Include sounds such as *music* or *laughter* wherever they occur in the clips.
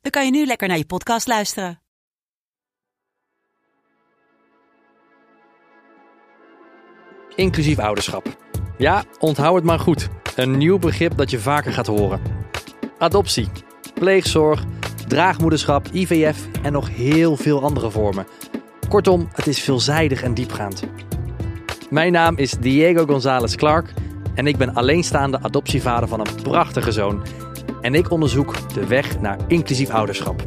dan kan je nu lekker naar je podcast luisteren. Inclusief ouderschap. Ja, onthoud het maar goed. Een nieuw begrip dat je vaker gaat horen. Adoptie, pleegzorg, draagmoederschap, IVF en nog heel veel andere vormen. Kortom, het is veelzijdig en diepgaand. Mijn naam is Diego González Clark en ik ben alleenstaande adoptievader van een prachtige zoon. En ik onderzoek de weg naar inclusief ouderschap.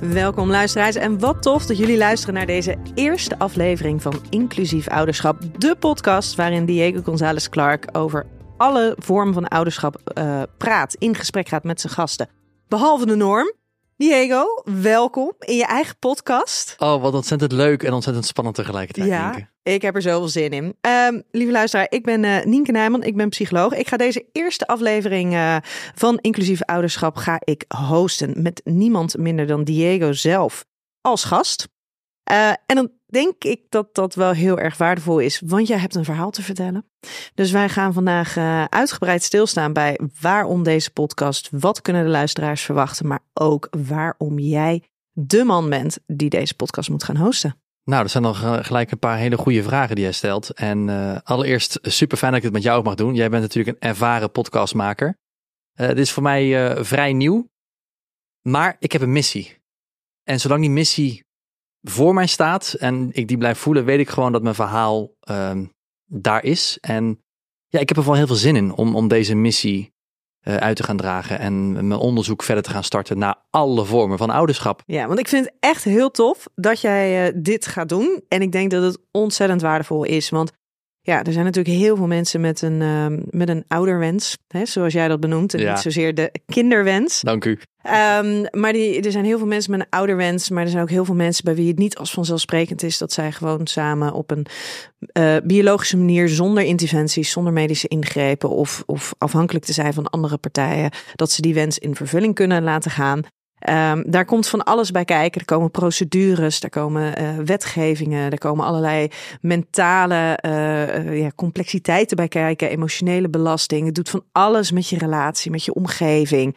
Welkom luisteraars en wat tof dat jullie luisteren naar deze eerste aflevering van Inclusief Ouderschap. De podcast waarin Diego González Clark over alle vormen van ouderschap uh, praat, in gesprek gaat met zijn gasten. Behalve de norm. Diego, welkom in je eigen podcast. Oh, wat ontzettend leuk en ontzettend spannend tegelijkertijd. Ja, Nienke. ik heb er zoveel zin in. Um, lieve luisteraar, ik ben uh, Nienke Nijman, ik ben psycholoog. Ik ga deze eerste aflevering uh, van Inclusief Ouderschap ga ik hosten met niemand minder dan Diego zelf als gast. Uh, en dan denk ik dat dat wel heel erg waardevol is, want jij hebt een verhaal te vertellen. Dus wij gaan vandaag uh, uitgebreid stilstaan bij waarom deze podcast, wat kunnen de luisteraars verwachten, maar ook waarom jij de man bent die deze podcast moet gaan hosten. Nou, dat zijn dan gelijk een paar hele goede vragen die jij stelt. En uh, allereerst super fijn dat ik het met jou mag doen. Jij bent natuurlijk een ervaren podcastmaker. Uh, dit is voor mij vrij nieuw, maar ik heb een missie. En zolang die missie voor mij staat en ik die blijf voelen, weet ik gewoon dat mijn verhaal uh, daar is. En ja, ik heb er wel heel veel zin in om, om deze missie uh, uit te gaan dragen en mijn onderzoek verder te gaan starten naar alle vormen van ouderschap. Ja, want ik vind het echt heel tof dat jij uh, dit gaat doen. En ik denk dat het ontzettend waardevol is, want ja, er zijn natuurlijk heel veel mensen met een, uh, met een ouderwens, hè, zoals jij dat benoemt. En ja. niet zozeer de kinderwens. Dank u. Um, maar die, er zijn heel veel mensen met een ouderwens. Maar er zijn ook heel veel mensen bij wie het niet als vanzelfsprekend is dat zij gewoon samen op een uh, biologische manier, zonder interventies, zonder medische ingrepen of, of afhankelijk te zijn van andere partijen, dat ze die wens in vervulling kunnen laten gaan. Um, daar komt van alles bij kijken. Er komen procedures, er komen uh, wetgevingen, er komen allerlei mentale uh, uh, ja, complexiteiten bij kijken, emotionele belasting. Het doet van alles met je relatie, met je omgeving.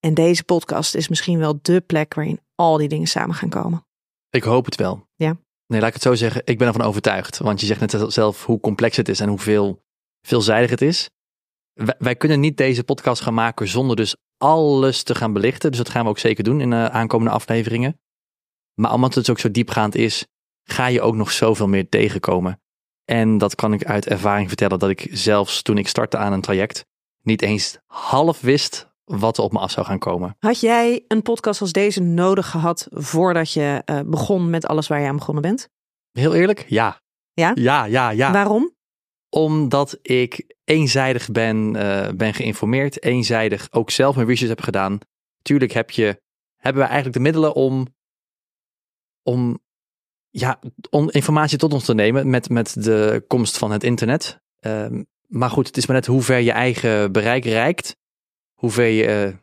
En deze podcast is misschien wel de plek waarin al die dingen samen gaan komen. Ik hoop het wel. Ja. Nee, laat ik het zo zeggen. Ik ben ervan overtuigd. Want je zegt net zelf hoe complex het is en hoeveel veelzijdig het is. Wij, wij kunnen niet deze podcast gaan maken zonder dus alles te gaan belichten. Dus dat gaan we ook zeker doen in de aankomende afleveringen. Maar omdat het ook zo diepgaand is, ga je ook nog zoveel meer tegenkomen. En dat kan ik uit ervaring vertellen dat ik zelfs toen ik startte aan een traject niet eens half wist wat er op me af zou gaan komen. Had jij een podcast als deze nodig gehad voordat je uh, begon met alles waar je aan begonnen bent? Heel eerlijk, ja. Ja? Ja, ja, ja. Waarom? Omdat ik eenzijdig ben, uh, ben geïnformeerd, eenzijdig ook zelf mijn research heb gedaan. Tuurlijk heb je, hebben we eigenlijk de middelen om, om, ja, om informatie tot ons te nemen met, met de komst van het internet. Uh, maar goed, het is maar net hoe ver je eigen bereik reikt, hoe ver je uh,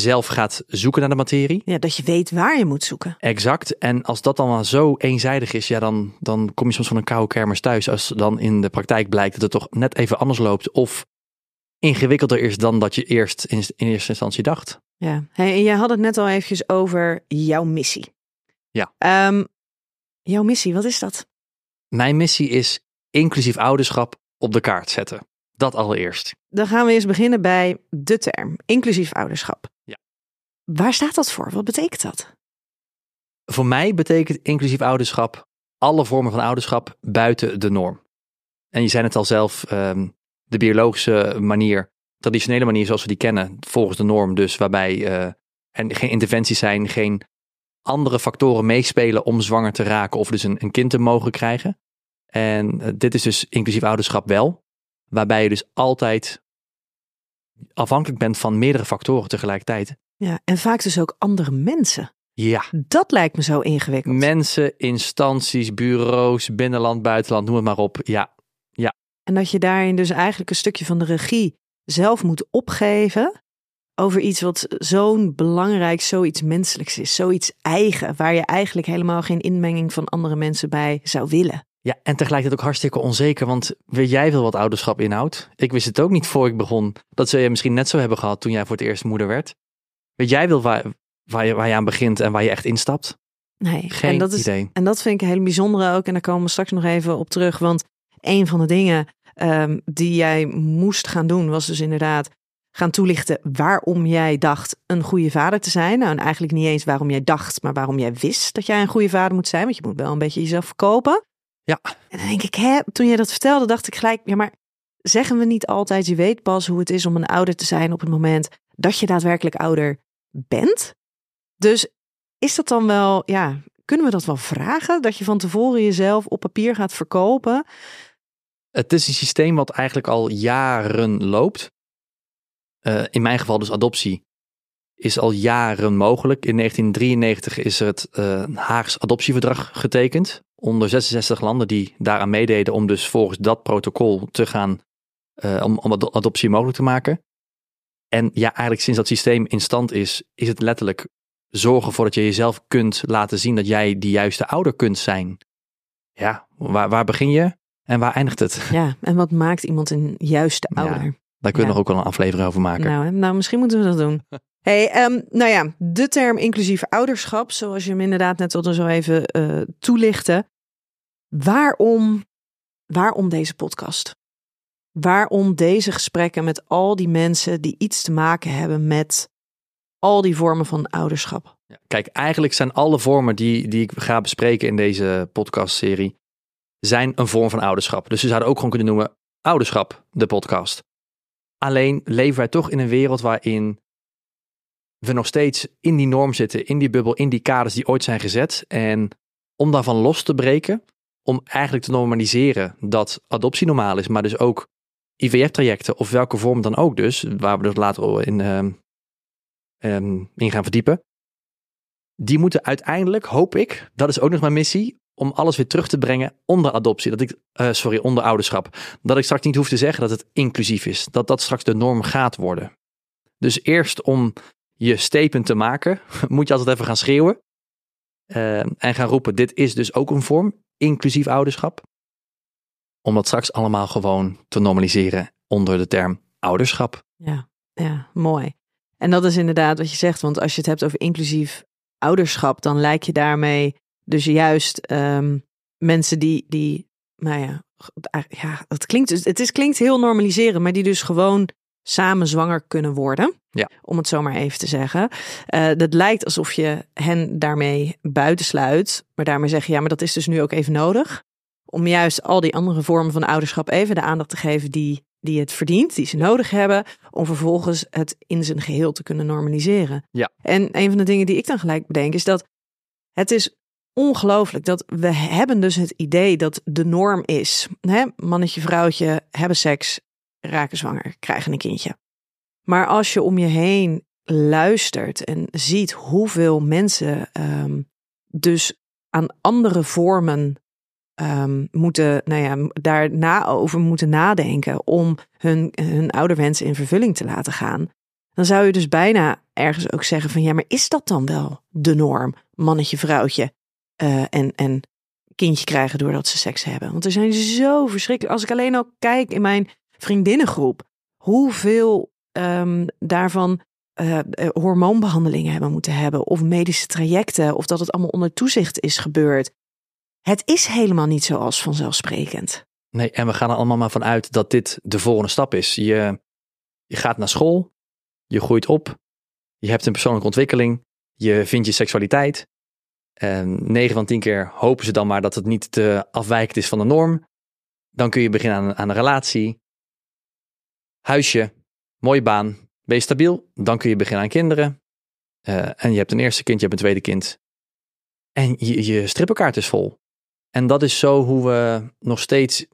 zelf gaat zoeken naar de materie. Ja, dat je weet waar je moet zoeken. Exact. En als dat dan maar zo eenzijdig is, ja, dan, dan kom je soms van een koude kermis thuis. Als dan in de praktijk blijkt dat het toch net even anders loopt. Of ingewikkelder is dan dat je eerst in, in eerste instantie dacht. Ja, hey, en je had het net al eventjes over jouw missie. Ja. Um, jouw missie, wat is dat? Mijn missie is inclusief ouderschap op de kaart zetten. Dat allereerst. Dan gaan we eens beginnen bij de term inclusief ouderschap. Waar staat dat voor? Wat betekent dat? Voor mij betekent inclusief ouderschap alle vormen van ouderschap buiten de norm. En je zei het al zelf, um, de biologische manier, traditionele manier zoals we die kennen, volgens de norm dus, waarbij uh, er geen interventies zijn, geen andere factoren meespelen om zwanger te raken of dus een, een kind te mogen krijgen. En uh, dit is dus inclusief ouderschap wel, waarbij je dus altijd afhankelijk bent van meerdere factoren tegelijkertijd. Ja, en vaak dus ook andere mensen. Ja. Dat lijkt me zo ingewikkeld. Mensen, instanties, bureaus, binnenland, buitenland, noem het maar op. Ja, En dat je daarin dus eigenlijk een stukje van de regie zelf moet opgeven over iets wat zo'n belangrijk, zoiets menselijks is, zoiets eigen, waar je eigenlijk helemaal geen inmenging van andere mensen bij zou willen. Ja, en tegelijkertijd ook hartstikke onzeker, want weet jij veel wat ouderschap inhoudt? Ik wist het ook niet voor ik begon. Dat zul je misschien net zo hebben gehad toen jij voor het eerst moeder werd. Weet jij wel waar, waar, je, waar je aan begint en waar je echt instapt? Nee, Geen en dat is, idee. En dat vind ik een hele bijzondere ook. En daar komen we straks nog even op terug. Want een van de dingen ehm, die jij moest gaan doen, was dus inderdaad gaan toelichten waarom jij dacht een goede vader te zijn. Nou, en eigenlijk niet eens waarom jij dacht, maar waarom jij wist dat jij een goede vader moet zijn. Want je moet wel een beetje jezelf verkopen. Ja. En dan denk ik, hè, toen jij dat vertelde, dacht ik gelijk, ja, maar zeggen we niet altijd, je weet pas hoe het is om een ouder te zijn op het moment dat je daadwerkelijk ouder bent? Dus is dat dan wel, ja, kunnen we dat wel vragen? Dat je van tevoren jezelf op papier gaat verkopen? Het is een systeem wat eigenlijk al jaren loopt. Eh, in mijn geval dus adoptie is al jaren mogelijk. In 1993 is er het eh, Haags adoptieverdrag getekend. Onder 66 landen die daaraan meededen om dus volgens dat protocol te gaan, eh, om, om ado- adoptie mogelijk te maken. En ja, eigenlijk sinds dat systeem in stand is, is het letterlijk zorgen voor dat je jezelf kunt laten zien dat jij de juiste ouder kunt zijn. Ja, waar, waar begin je en waar eindigt het? Ja, en wat maakt iemand een juiste Ja, ouder? Daar kunnen we Ja. nog ook wel een aflevering over maken. Nou, nou, misschien moeten we dat doen. *laughs* Hey, ehm, nou ja, de term inclusief ouderschap, zoals je hem inderdaad net al zo even eh toelichtte. Waarom, waarom deze podcast? Waarom deze gesprekken met al die mensen die iets te maken hebben met al die vormen van ouderschap? Kijk, eigenlijk zijn alle vormen die, die ik ga bespreken in deze podcastserie, zijn een vorm van ouderschap. Dus ze zouden ook gewoon kunnen noemen ouderschap, de podcast. Alleen leven wij toch in een wereld waarin we nog steeds in die norm zitten, in die bubbel, in die kaders die ooit zijn gezet. En om daarvan los te breken, om eigenlijk te normaliseren dat adoptie normaal is, maar dus ook IVF-trajecten of welke vorm dan ook dus, waar we er later in, ehm, ehm, in gaan verdiepen. Die moeten uiteindelijk, hoop ik, dat is ook nog mijn missie, om alles weer terug te brengen onder adoptie. Dat ik, eh, sorry, onder ouderschap. Dat ik straks niet hoef te zeggen dat het inclusief is. Dat dat straks de norm gaat worden. Dus eerst om je statement te maken, *laughs* moet je altijd even gaan schreeuwen. eh, en gaan roepen, dit is dus ook een vorm, inclusief ouderschap. Om dat straks allemaal gewoon te normaliseren onder de term ouderschap. Ja, ja, mooi. En dat is inderdaad wat je zegt, want als je het hebt over inclusief ouderschap, dan lijkt je daarmee dus juist ehm, mensen die, die, nou ja, ja, het klinkt, dus- het is, klinkt heel normaliseren, maar die dus gewoon samen zwanger kunnen worden. Ja. Om het zo maar even te zeggen. Eh dat lijkt alsof je hen daarmee buitensluit, maar daarmee zeg je, ja, maar dat is dus nu ook even nodig. Om juist al die andere vormen van ouderschap even de aandacht te geven die, die het verdient, die ze nodig hebben, om vervolgens het in zijn geheel te kunnen normaliseren. Ja. En een van de dingen die ik dan gelijk bedenk is dat het is ongelooflijk dat we hebben dus het idee dat de norm is. Hè? Mannetje, vrouwtje hebben seks, raken zwanger, krijgen een kindje. Maar als je om je heen luistert en ziet hoeveel mensen ehm, dus aan andere vormen ehm, moeten, nou ja, daarna over moeten nadenken om hun, hun ouderwens in vervulling te laten gaan. Dan zou je dus bijna ergens ook zeggen van ja, maar is dat dan wel de norm? Mannetje, vrouwtje eh, en, en kindje krijgen doordat ze seks hebben. Want er zijn zo verschrikkelijk. Als ik alleen al kijk in mijn vriendinnengroep, hoeveel ehm, daarvan eh, eh, hormoonbehandelingen hebben moeten hebben, of medische trajecten, of dat het allemaal onder toezicht is gebeurd. Het is helemaal niet zoals vanzelfsprekend. Nee, en we gaan er allemaal maar van uit dat dit de volgende stap is. Je, je gaat naar school, je groeit op, je hebt een persoonlijke ontwikkeling, je vindt je seksualiteit. En 9 van 10 keer hopen ze dan maar dat het niet te afwijkend is van de norm. Dan kun je beginnen aan, aan een relatie. Huisje, mooie baan, ben je stabiel, dan kun je beginnen aan kinderen. Eh, en je hebt een eerste kind, je hebt een tweede kind. En je, je strippenkaart is vol. En dat is zo hoe we nog steeds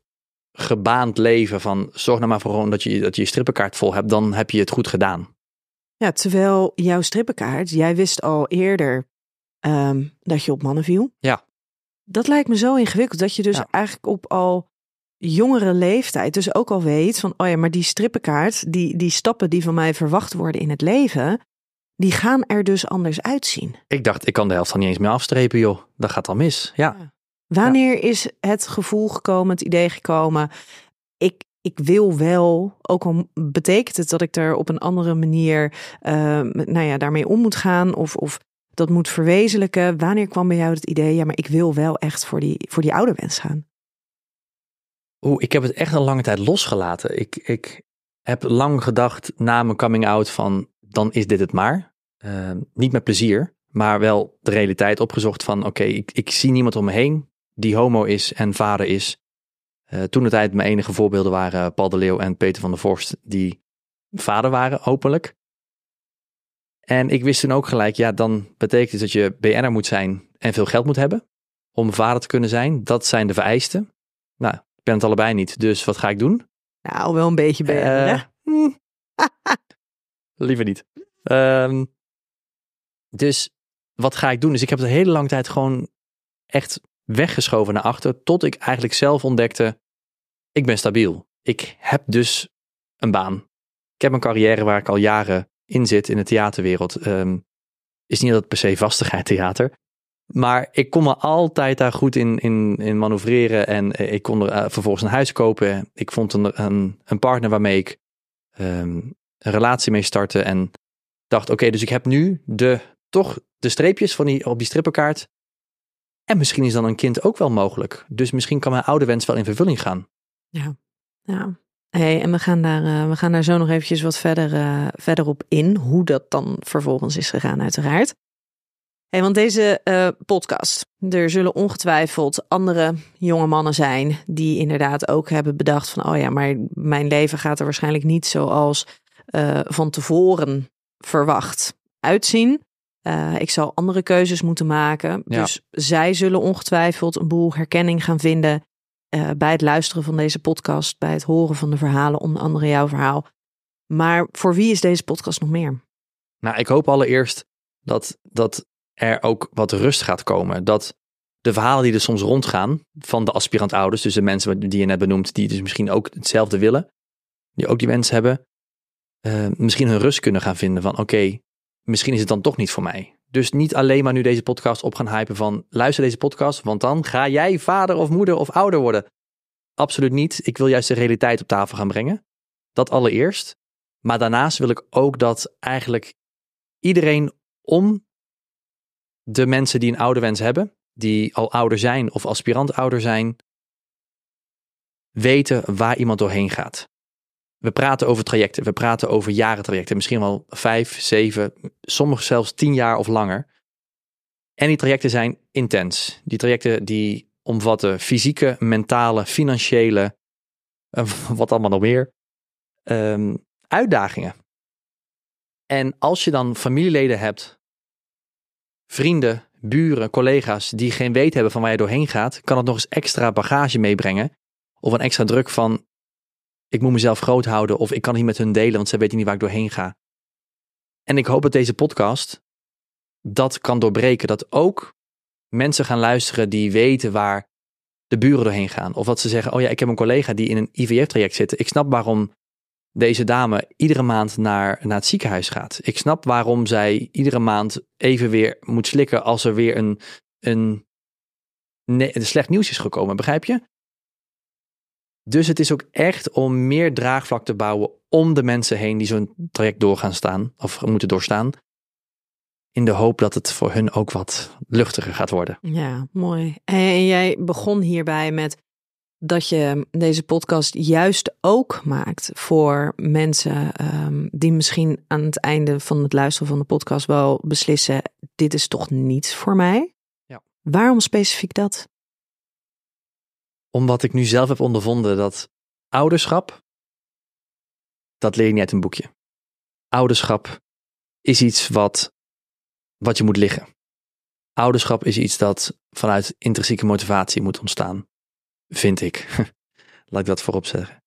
gebaand leven van zorg nou maar voor gewoon dat je, dat je je strippenkaart vol hebt, dan heb je het goed gedaan. Ja, terwijl jouw strippenkaart, jij wist al eerder ehm, dat je op mannen viel. Ja. Dat lijkt me zo ingewikkeld dat je dus Ja. eigenlijk op al jongere leeftijd dus ook al weet van, oh ja, maar die strippenkaart, die, die stappen die van mij verwacht worden in het leven, die gaan er dus anders uitzien. Ik dacht, ik kan de helft dan niet eens meer afstrepen, joh. Dat gaat al mis. Ja. Wanneer is het gevoel gekomen, het idee gekomen, ik, ik wil wel, ook al betekent het dat ik er op een andere manier eh, nou ja, daarmee om moet gaan of, of dat moet verwezenlijken. Wanneer kwam bij jou het idee, ja, maar ik wil wel echt voor die, voor die oude wens gaan? Oeh, ik heb het echt een lange tijd losgelaten. Ik, ik heb lang gedacht na mijn coming out van, dan is dit het maar. Eh, niet met plezier, maar wel de realiteit opgezocht van, oké, ik, ik zie niemand om me heen die homo is en vader is. Eh, toen de tijd mijn enige voorbeelden waren Paul de Leeuw en Peter van der Vorst, die vader waren, openlijk. En ik wist toen ook gelijk, ja, dan betekent het dat je BN'er moet zijn en veel geld moet hebben om vader te kunnen zijn. Dat zijn de vereisten. Nou, ik ben het allebei niet, dus wat ga ik doen? Nou, wel een beetje bij Eh, hmm. *laughs* Liever niet. Ehm, dus wat ga ik doen? Dus ik heb het een hele lange tijd gewoon echt weggeschoven naar achter. Tot ik eigenlijk zelf ontdekte, ik ben stabiel. Ik heb dus een baan. Ik heb een carrière waar ik al jaren in zit in de theaterwereld. Ehm, is niet dat per se vastigheid theater. Maar ik kon me altijd daar goed in, in, in manoeuvreren. En eh, ik kon er eh, vervolgens een huis kopen. Ik vond een, een, een partner waarmee ik ehm, een relatie mee startte. En dacht, oké, dus ik heb nu de, toch de streepjes van die, op die strippenkaart. En misschien is dan een kind ook wel mogelijk. Dus misschien kan mijn oude wens wel in vervulling gaan. Ja. Hey, en we gaan, daar, eh, we gaan daar zo nog eventjes wat verder, eh, verder op in. Hoe dat dan vervolgens is gegaan, uiteraard. Hey, want deze eh, podcast, er zullen ongetwijfeld andere jonge mannen zijn die inderdaad ook hebben bedacht van, oh ja, maar mijn leven gaat er waarschijnlijk niet zoals van tevoren verwacht uitzien. Eh, ik zal andere keuzes moeten maken. Ja. Dus zij zullen ongetwijfeld een boel herkenning gaan vinden eh, bij het luisteren van deze podcast, bij het horen van de verhalen, onder andere jouw verhaal. Maar voor wie is deze podcast nog meer? Nou, ik hoop allereerst dat, dat er ook wat rust gaat komen. Dat de verhalen die er soms rondgaan van de aspirant ouders, dus de mensen die je net benoemt, die dus misschien ook hetzelfde willen, die ook die wens hebben, eh, misschien hun rust kunnen gaan vinden van oké, misschien is het dan toch niet voor mij. Dus niet alleen maar nu deze podcast op gaan hypen van luister deze podcast, want dan ga jij vader of moeder of ouder worden. Absoluut niet. Ik wil juist de realiteit op tafel gaan brengen. Dat allereerst. Maar daarnaast wil ik ook dat eigenlijk iedereen om de mensen die een ouderwens hebben, die al ouder zijn of aspirant ouder zijn, weten waar iemand doorheen gaat. We praten over trajecten, we praten over jaren trajecten, misschien wel vijf, zeven, sommige zelfs tien jaar of langer. En die trajecten zijn intens. Die trajecten die omvatten fysieke, mentale, financiële, eh, *laughs* wat allemaal nog meer, ehm, uitdagingen. En als je dan familieleden hebt, vrienden, buren, collega's die geen weet hebben van waar je doorheen gaat, kan het nog eens extra bagage meebrengen. Of een extra druk van ik moet mezelf groot houden of ik kan niet met hun delen, want zij weten niet waar ik doorheen ga. En ik hoop dat deze podcast dat kan doorbreken. Dat ook mensen gaan luisteren die weten waar de buren doorheen gaan. Of dat ze zeggen, oh ja, ik heb een collega die in een IVF-traject zit. Ik snap waarom deze dame iedere maand naar, naar het ziekenhuis gaat. Ik snap waarom zij iedere maand even weer moet slikken als er weer een, een, een slecht nieuws is gekomen. Begrijp je? Dus het is ook echt om meer draagvlak te bouwen om de mensen heen die zo'n traject door gaan staan of moeten doorstaan. In de hoop dat het voor hun ook wat luchtiger gaat worden. Ja, mooi. En jij begon hierbij met dat je deze podcast juist ook maakt voor mensen ehm, die misschien aan het einde van het luisteren van de podcast wel beslissen: dit is toch niet voor mij. Ja. Waarom specifiek dat? Omdat ik nu zelf heb ondervonden dat ouderschap, dat leer je niet uit een boekje. Ouderschap is iets wat, wat je moet liggen. Ouderschap is iets dat vanuit intrinsieke motivatie moet ontstaan. Vind ik. *laughs* Laat ik dat voorop zeggen.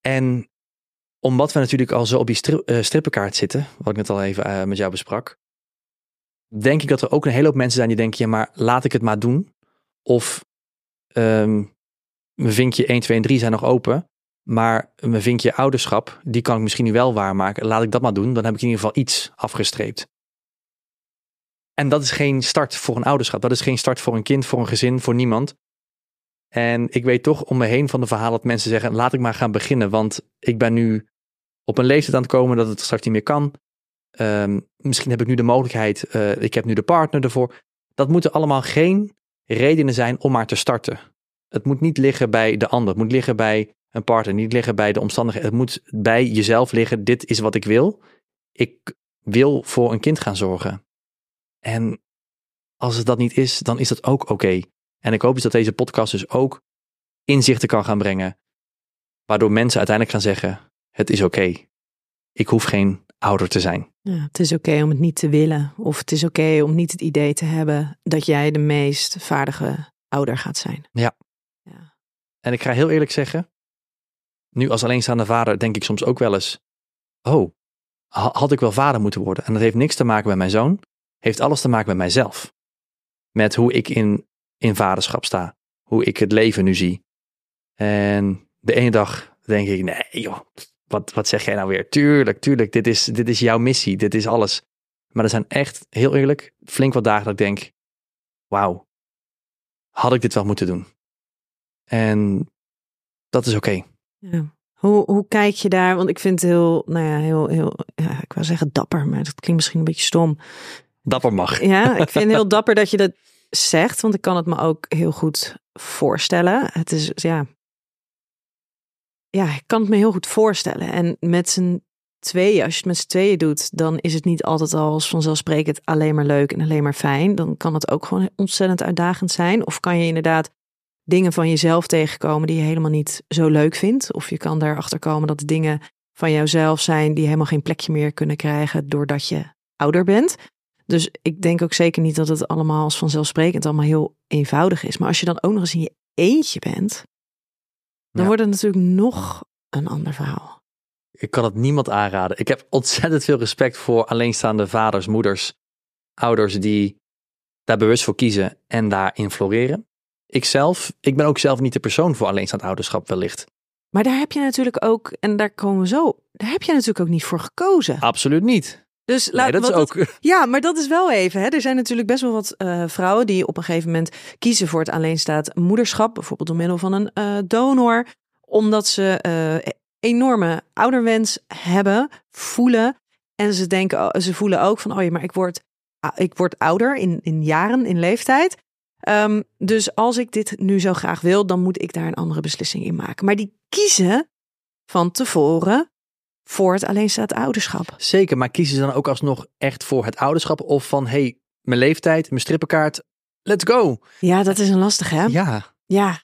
En omdat we natuurlijk al zo op die uh, strippenkaart zitten, wat ik net al even uh, met jou besprak, denk ik dat er ook een hele hoop mensen zijn die denken, ja, maar laat ik het maar doen. Of um, mijn vinkje 1, 2 en 3 zijn nog open. Maar mijn vinkje ouderschap, die kan ik misschien nu wel waarmaken. Laat ik dat maar doen, dan heb ik in ieder geval iets afgestreept. En dat is geen start voor een ouderschap. Dat is geen start voor een kind, voor een gezin, voor niemand. En ik weet toch om me heen van de verhalen dat mensen zeggen: laat ik maar gaan beginnen. Want ik ben nu op een leeftijd aan het komen dat het straks niet meer kan. Um, misschien heb ik nu de mogelijkheid, uh, ik heb nu de partner ervoor. Dat moeten allemaal geen redenen zijn om maar te starten. Het moet niet liggen bij de ander. Het moet liggen bij een partner. Niet liggen bij de omstandigheden. Het moet bij jezelf liggen. Dit is wat ik wil. Ik wil voor een kind gaan zorgen. En als het dat niet is, dan is dat ook oké. En ik hoop dus dat deze podcast dus ook inzichten kan gaan brengen. Waardoor mensen uiteindelijk gaan zeggen: Het is oké. Ik hoef geen ouder te zijn. Ja, het is oké om het niet te willen. Of het is oké om niet het idee te hebben dat jij de meest vaardige ouder gaat zijn. Ja. ja. En ik ga heel eerlijk zeggen, nu als alleenstaande vader denk ik soms ook wel eens, oh, had ik wel vader moeten worden? En dat heeft niks te maken met mijn zoon, heeft alles te maken met mijzelf. Met hoe ik in, in vaderschap sta, hoe ik het leven nu zie. En de ene dag denk ik, nee joh, wat, wat zeg jij nou weer? Tuurlijk, tuurlijk, dit is, dit is jouw missie, dit is alles. Maar er zijn echt, heel eerlijk, flink wat dagen dat ik denk, wauw, had ik dit wel moeten doen? En dat is oké. Ja. Hoe, hoe kijk je daar? Want ik vind het heel, nou ja, heel, heel, ja, ik wou zeggen dapper, maar dat klinkt misschien een beetje stom. Dapper mag. Ja, *laughs* ik vind het heel dapper dat je dat zegt, want ik kan het me ook heel goed voorstellen. Het is, ja, ja, ik kan het me heel goed voorstellen. En met z'n tweeën, als je het met z'n tweeën doet, dan is het niet altijd als vanzelfsprekend alleen maar leuk en alleen maar fijn. Dan kan het ook gewoon ontzettend uitdagend zijn. Of kan je inderdaad dingen van jezelf tegenkomen die je helemaal niet zo leuk vindt. Of je kan daarachter komen dat dingen van jouzelf zijn die helemaal geen plekje meer kunnen krijgen doordat je ouder bent. Dus ik denk ook zeker niet dat het allemaal als vanzelfsprekend allemaal heel eenvoudig is. Maar als je dan ook nog eens in je eentje bent, dan wordt het natuurlijk nog een ander verhaal. Ik kan het niemand aanraden. Ik heb ontzettend veel respect voor alleenstaande vaders, moeders, ouders die daar bewust voor kiezen en daarin floreren. Ikzelf, ik ben ook zelf niet de persoon voor alleenstaand ouderschap wellicht. Maar daar heb je natuurlijk ook, en daar komen we zo, daar heb je natuurlijk ook niet voor gekozen. Absoluut niet. Dus laat, nee, dat is ook. *laughs* ja, maar dat is wel even. Hè. Er zijn natuurlijk best wel wat uh, vrouwen die op een gegeven moment kiezen voor het alleenstaand moederschap, bijvoorbeeld door middel van een uh, donor, omdat ze uh, enorme ouderwens hebben, voelen en ze denken, ze voelen ook van, oh ja, maar ik word, ik word ouder in, in jaren, in leeftijd. Um, dus als ik dit nu zo graag wil, dan moet ik daar een andere beslissing in maken. Maar die kiezen van tevoren voor het alleenstaand ouderschap. Zeker, maar kiezen ze dan ook alsnog echt voor het ouderschap? Of van, hey, mijn leeftijd, mijn strippenkaart, let's go. Ja, dat is een lastige, hè? Ja. Ja.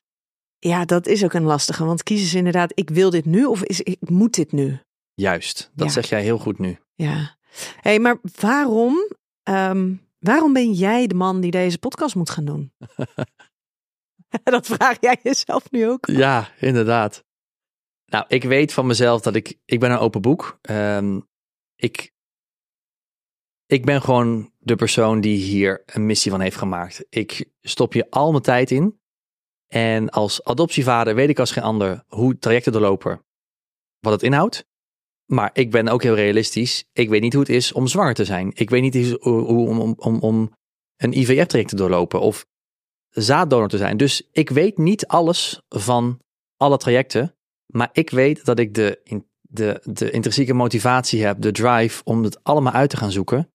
Ja, dat is ook een lastige. Want kiezen ze inderdaad, ik wil dit nu of is, ik moet dit nu? Juist, dat zeg jij heel goed nu. Ja. hey, maar waarom, um, waarom ben jij de man die deze podcast moet gaan doen? *laughs* *laughs* dat vraag jij jezelf nu ook. Ja, inderdaad. Nou, ik weet van mezelf dat ik, ik ben een open boek. Um, ik, ik ben gewoon de persoon die hier een missie van heeft gemaakt. Ik stop hier al mijn tijd in. En als adoptievader weet ik als geen ander hoe trajecten doorlopen, wat het inhoudt. Maar ik ben ook heel realistisch. Ik weet niet hoe het is om zwanger te zijn. Ik weet niet hoe, hoe om, om, om een IVF-traject te doorlopen of zaaddonor te zijn. Dus ik weet niet alles van alle trajecten. Maar ik weet dat ik de, de, de intrinsieke motivatie heb, de drive om het allemaal uit te gaan zoeken.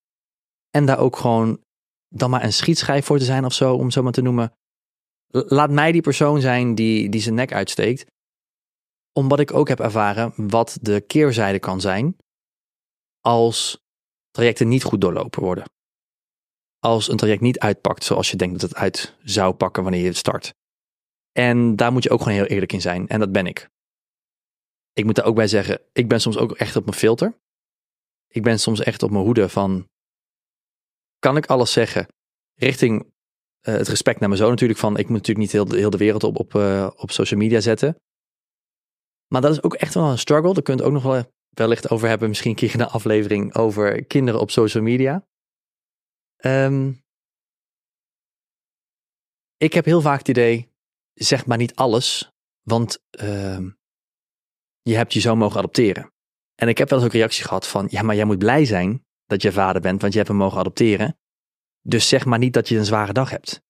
En daar ook gewoon dan maar een schietschijf voor te zijn of zo, om zo maar te noemen. Laat mij die persoon zijn die, die zijn nek uitsteekt. Omdat ik ook heb ervaren wat de keerzijde kan zijn als trajecten niet goed doorlopen worden. Als een traject niet uitpakt zoals je denkt dat het uit zou pakken wanneer je het start. En daar moet je ook gewoon heel eerlijk in zijn. En dat ben ik ik moet er ook bij zeggen, ik ben soms ook echt op mijn filter. Ik ben soms echt op mijn hoede van, kan ik alles zeggen richting uh, het respect naar mijn zoon natuurlijk van, ik moet natuurlijk niet heel de, heel de wereld op, op, uh, op social media zetten. Maar dat is ook echt wel een struggle. Daar kunt je ook nog wel wellicht over hebben. Misschien krijg je een aflevering over kinderen op social media. Ehm, ik heb heel vaak het idee, zeg maar niet alles, want ehm, je hebt je zo mogen adopteren. En ik heb wel eens ook reactie gehad van, ja, maar jij moet blij zijn dat je vader bent, want je hebt hem mogen adopteren. Dus zeg maar niet dat je een zware dag hebt.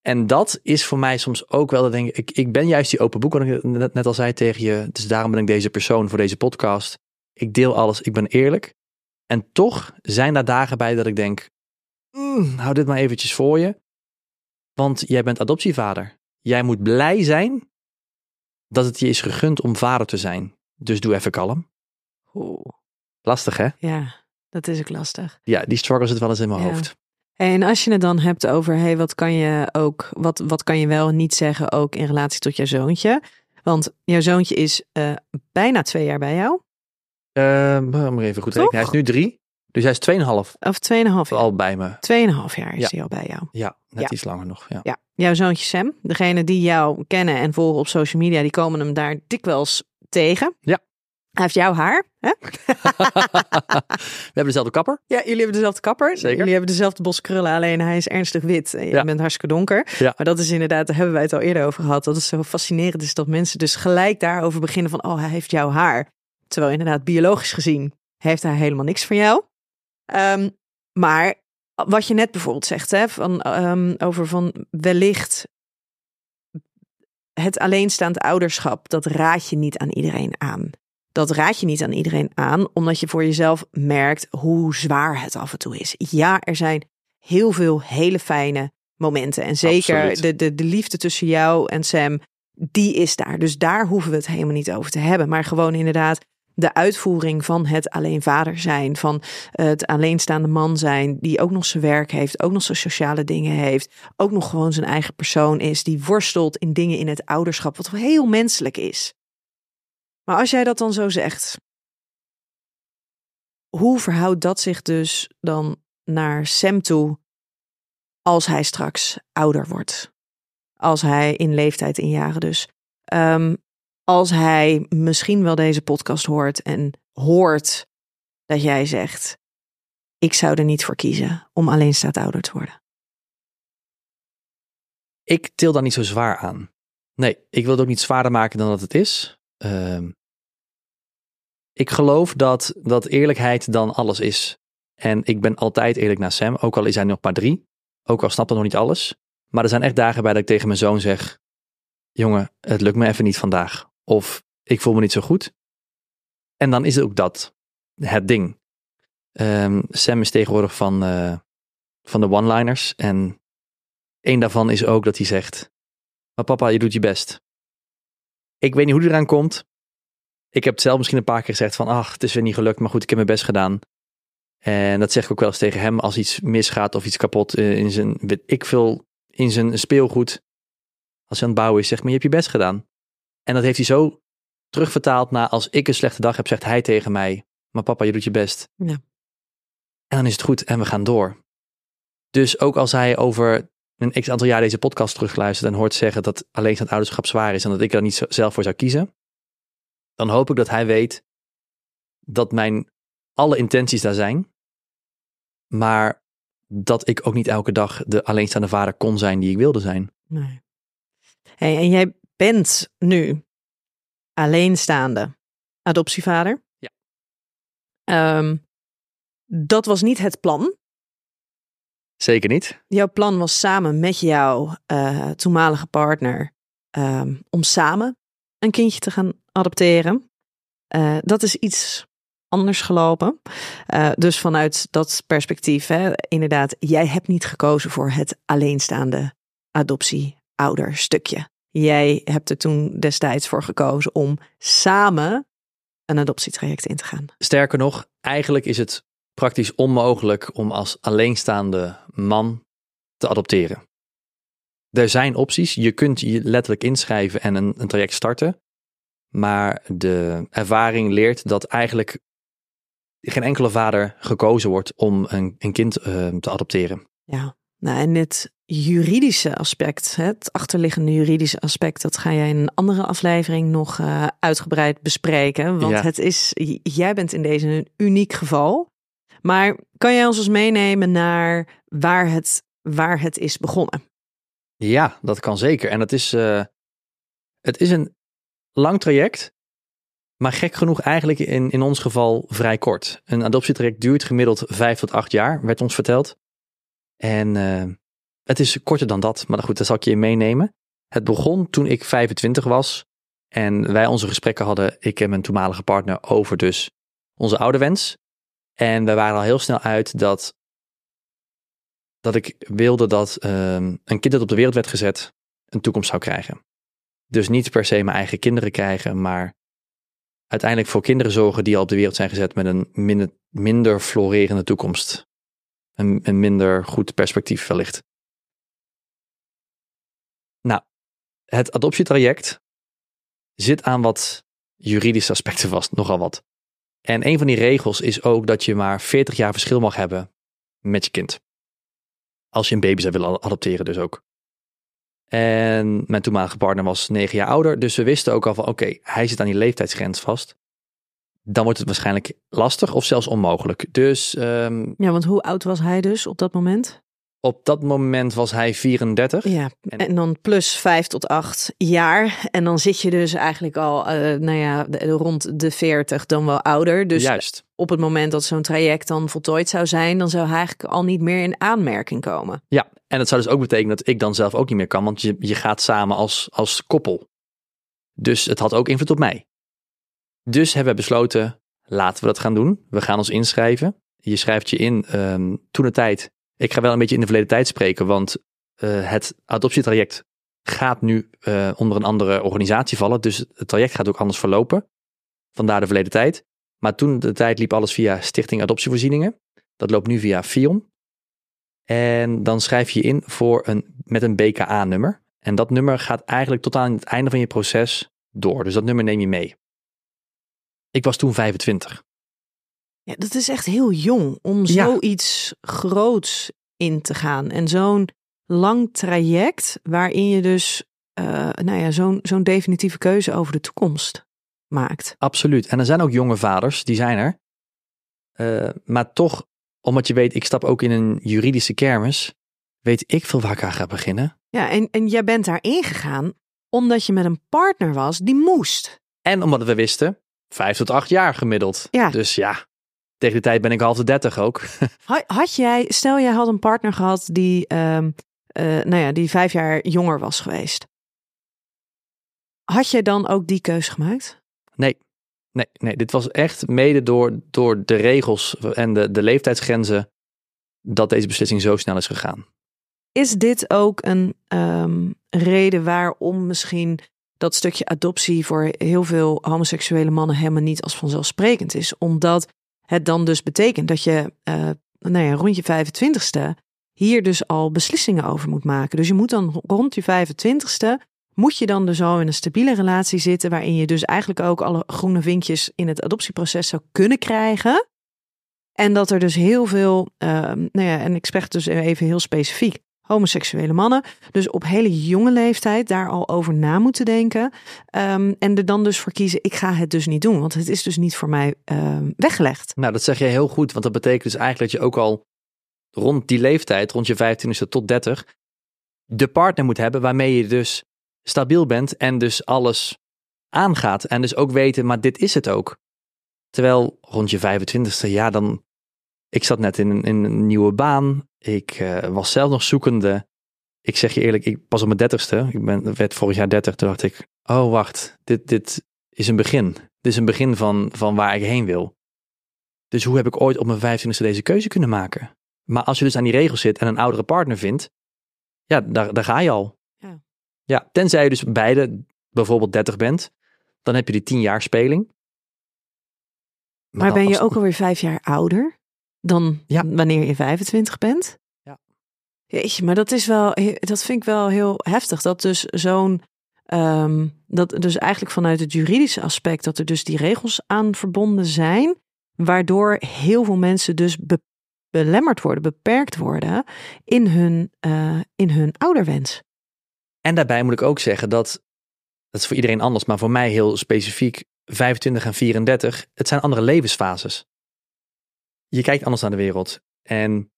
En dat is voor mij soms ook wel, dat denk ik, ik ben juist die open boek, wat ik net, al zei tegen je. Dus daarom ben ik deze persoon voor deze podcast. Ik deel alles, ik ben eerlijk. En toch zijn daar dagen bij dat ik denk, mm, hou dit maar eventjes voor je. Want jij bent adoptievader. Jij moet blij zijn dat het je is gegund om vader te zijn. Dus doe even kalm. Oeh. Lastig hè? Ja, dat is ook lastig. Ja, die struggle zit wel eens in mijn Ja. hoofd. En als je het dan hebt over, hey, wat kan je ook, wat, wat kan je wel en niet zeggen ook in relatie tot jouw zoontje? Want jouw zoontje is eh, bijna twee jaar bij jou, Ehm, moet even goed rekenen. Hij is nu drie. Dus hij is tweeënhalf of tweeënhalf jaar. al bij me. Tweeënhalf jaar is Ja. hij al bij jou. Ja, net Ja. iets langer nog. Ja. Ja, jouw zoontje Sam, degene die jou kennen en volgen op social media, die komen hem daar dikwijls tegen. Ja. Hij heeft jouw haar. Hè? *laughs* We hebben dezelfde kapper. Ja, jullie hebben dezelfde kapper. Zeker. Jullie hebben dezelfde bos krullen, alleen hij is ernstig wit en je Ja. bent hartstikke donker. Ja. Maar dat is inderdaad, daar hebben wij het al eerder over gehad. Dat het zo fascinerend is dat mensen dus gelijk daarover beginnen van, oh, hij heeft jouw haar. Terwijl inderdaad, biologisch gezien, heeft hij helemaal niks van jou. Ehm, maar wat je net bijvoorbeeld zegt, hè, van, ehm, over van wellicht het alleenstaand ouderschap, dat raad je niet aan iedereen aan. Dat raad je niet aan iedereen aan, omdat je voor jezelf merkt hoe zwaar het af en toe is. Ja, er zijn heel veel hele fijne momenten. En zeker Absoluut. de, de, de liefde tussen jou en Sam, die is daar. Dus daar hoeven we het helemaal niet over te hebben. Maar gewoon inderdaad de uitvoering van het alleen vader zijn, van het alleenstaande man zijn, die ook nog zijn werk heeft, ook nog zijn sociale dingen heeft, ook nog gewoon zijn eigen persoon is, die worstelt in dingen in het ouderschap, wat heel menselijk is. Maar als jij dat dan zo zegt, hoe verhoudt dat zich dus dan naar Sam toe als hij straks ouder wordt? Als hij in leeftijd, in jaren dus. Ehm, als hij misschien wel deze podcast hoort en hoort dat jij zegt: Ik zou er niet voor kiezen om alleenstaand ouder te worden. Ik til daar niet zo zwaar aan. Nee, ik wil het ook niet zwaarder maken dan dat het is. Ehm, ik geloof dat, dat eerlijkheid dan alles is. En ik ben altijd eerlijk naar Sam, ook al is hij nog maar drie. Ook al snapt hij nog niet alles. Maar er zijn echt dagen bij dat ik tegen mijn zoon zeg: Jongen, het lukt me even niet vandaag. Of ik voel me niet zo goed. En dan is het ook dat het ding. Ehm, Sam is tegenwoordig van, eh, van de one-liners. En één daarvan is ook dat hij zegt: Maar papa, je doet je best. Ik weet niet hoe hij eraan komt. Ik heb het zelf misschien een paar keer gezegd van, ach, het is weer niet gelukt, maar goed, ik heb mijn best gedaan. En dat zeg ik ook wel eens tegen hem als iets misgaat of iets kapot eh, in zijn, ik veel, in zijn speelgoed. Als hij aan het bouwen is, zeg maar, je hebt je best gedaan. En dat heeft hij zo terugvertaald naar als ik een slechte dag heb, zegt hij tegen mij, maar papa, je doet je best. Ja. En dan is het goed en we gaan door. Dus ook als hij over een x aantal jaar deze podcast terugluistert en hoort zeggen dat alleenstaand ouderschap zwaar is en dat ik er niet zo- zelf voor zou kiezen, dan hoop ik dat hij weet dat mijn alle intenties daar zijn, maar dat ik ook niet elke dag de alleenstaande vader kon zijn die ik wilde zijn. Nee. Hey, en jij bent nu alleenstaande adoptievader. Ja. Ehm, dat was niet het plan. Zeker niet. Jouw plan was samen met jouw eh, toenmalige partner ehm, om samen een kindje te gaan adopteren. Eh, dat is iets anders gelopen. Eh, dus vanuit dat perspectief, hè, inderdaad, jij hebt niet gekozen voor het alleenstaande adoptie-ouder stukje. Jij hebt er toen destijds voor gekozen om samen een adoptietraject in te gaan. Sterker nog, eigenlijk is het praktisch onmogelijk om als alleenstaande man te adopteren. Er zijn opties. Je kunt je letterlijk inschrijven en een, een traject starten. Maar de ervaring leert dat eigenlijk geen enkele vader gekozen wordt om een, een kind eh, te adopteren. Ja, Nou, en het juridische aspect, het achterliggende juridische aspect, dat ga jij in een andere aflevering nog uh, uitgebreid bespreken. Want Ja. het is, jij bent in deze een uniek geval. Maar kan jij ons eens meenemen naar waar het, waar het is begonnen? Ja, dat kan zeker. En het is, eh, het is een lang traject, maar gek genoeg eigenlijk in, in ons geval vrij kort. Een adoptietraject duurt gemiddeld vijf tot acht jaar, werd ons verteld. En eh, het is korter dan dat, maar goed, daar zal ik je in meenemen. Het begon toen ik 25 was en wij onze gesprekken hadden, ik en mijn toenmalige partner, over dus onze oude wens. En we waren al heel snel uit dat, dat ik wilde dat ehm, een kind dat op de wereld werd gezet, een toekomst zou krijgen. Dus niet per se mijn eigen kinderen krijgen, maar uiteindelijk voor kinderen zorgen die al op de wereld zijn gezet met een minder, minder florerende toekomst. Een, minder goed perspectief wellicht. Nou, het adoptietraject zit aan wat juridische aspecten vast, nogal wat. En een van die regels is ook dat je maar 40 jaar verschil mag hebben met je kind. Als je een baby zou willen adopteren dus ook. En mijn toenmalige partner was 9 jaar ouder, dus we wisten ook al van oké, hij zit aan die leeftijdsgrens vast. Dan wordt het waarschijnlijk lastig of zelfs onmogelijk. Dus ehm, Ja, want hoe oud was hij dus op dat moment? op dat moment was hij 34. Ja, En- en, dan plus vijf tot acht jaar. En dan zit je dus eigenlijk al, eh, nou ja, de- rond de 40, dan wel ouder. Dus Juist. op het moment dat zo'n traject dan voltooid zou zijn, dan zou hij eigenlijk al niet meer in aanmerking komen. Ja, en dat zou dus ook betekenen dat ik dan zelf ook niet meer kan, want je, je gaat samen als, als koppel. Dus het had ook invloed op mij. Dus hebben we besloten, laten we dat gaan doen. We gaan ons inschrijven. Je schrijft je in ehm, toen de tijd. Ik ga wel een beetje in de verleden tijd spreken, want eh, het adoptietraject gaat nu eh, onder een andere organisatie vallen. Dus het traject gaat ook anders verlopen. Vandaar de verleden tijd. Maar toen de tijd liep alles via Stichting Adoptievoorzieningen. Dat loopt nu via FIOM. En dan schrijf je in voor een, met een BKA-nummer. En dat nummer gaat eigenlijk tot aan het einde van je proces door. Dus dat nummer neem je mee. Ik was toen 25. Ja, dat is echt heel jong om Ja. zoiets groots in te gaan. En zo'n lang traject waarin je dus, eh, nou ja, zo'n zo'n definitieve keuze over de toekomst maakt. Absoluut. En er zijn ook jonge vaders, die zijn er. Eh, maar toch, omdat je weet, ik stap ook in een juridische kermis, weet ik veel waar ik aan ga beginnen. Ja, en, en jij bent daar ingegaan omdat je met een partner was die moest. En omdat we wisten, vijf tot acht jaar gemiddeld. Ja. Dus ja, tegen de tijd ben ik half de dertig ook. *laughs* Ha- Had jij, stel jij had een partner gehad die, ehm, eh, nou ja, die vijf jaar jonger was geweest. Had jij dan ook die keuze gemaakt? Nee, nee, nee. Dit was echt mede door, door de regels en de, de leeftijdsgrenzen dat deze beslissing zo snel is gegaan. Is dit ook een ehm, reden waarom misschien dat stukje adoptie voor heel veel homoseksuele mannen helemaal niet als vanzelfsprekend is? Omdat het dan dus betekent dat je eh, nou ja, rond je 25ste hier dus al beslissingen over moet maken. Dus je moet dan rond je 25ste moet je dan dus al in een stabiele relatie zitten waarin je dus eigenlijk ook alle groene vinkjes in het adoptieproces zou kunnen krijgen. En dat er dus heel veel, ehm, nou ja, en ik spreek dus even heel specifiek, homoseksuele mannen, dus op hele jonge leeftijd daar al over na moeten denken. ehm, en er dan dus voor kiezen, ik ga het dus niet doen, want het is dus niet voor mij ehm, weggelegd. Nou, dat zeg je heel goed, want dat betekent dus eigenlijk dat je ook al rond die leeftijd, rond je 25e tot 30, de partner moet hebben waarmee je dus stabiel bent en dus alles aangaat. En dus ook weten, maar dit is het ook. Terwijl rond je 25e, ja, dan. Ik zat net in in een nieuwe baan. Ik eh, was zelf nog zoekende. Ik zeg je eerlijk, ik pas op mijn dertigste. Ik ben, werd vorig jaar 30. Toen dacht ik, oh wacht, dit, dit is een begin. Dit is een begin van, van waar ik heen wil. Dus hoe heb ik ooit op mijn 25e deze keuze kunnen maken? Maar als je dus aan die regels zit en een oudere partner vindt, ja, daar, daar ga je al. Ja. ja, tenzij je dus beide bijvoorbeeld 30 bent, dan heb je die 10 jaar speling. Maar, dan ben je ook alweer vijf jaar ouder dan Ja. wanneer je 25 bent? Ja. Jeetje, maar dat is wel, dat vind ik wel heel heftig. Dat dus zo'n, ehm, dat dus eigenlijk vanuit het juridische aspect, dat er dus die regels aan verbonden zijn, waardoor heel veel mensen dus belemmerd worden, beperkt worden in hun, uh, in hun ouderwens. En daarbij moet ik ook zeggen dat, dat is voor iedereen anders, maar voor mij heel specifiek, 25 en 34, het zijn andere levensfases. Je kijkt anders naar de wereld. En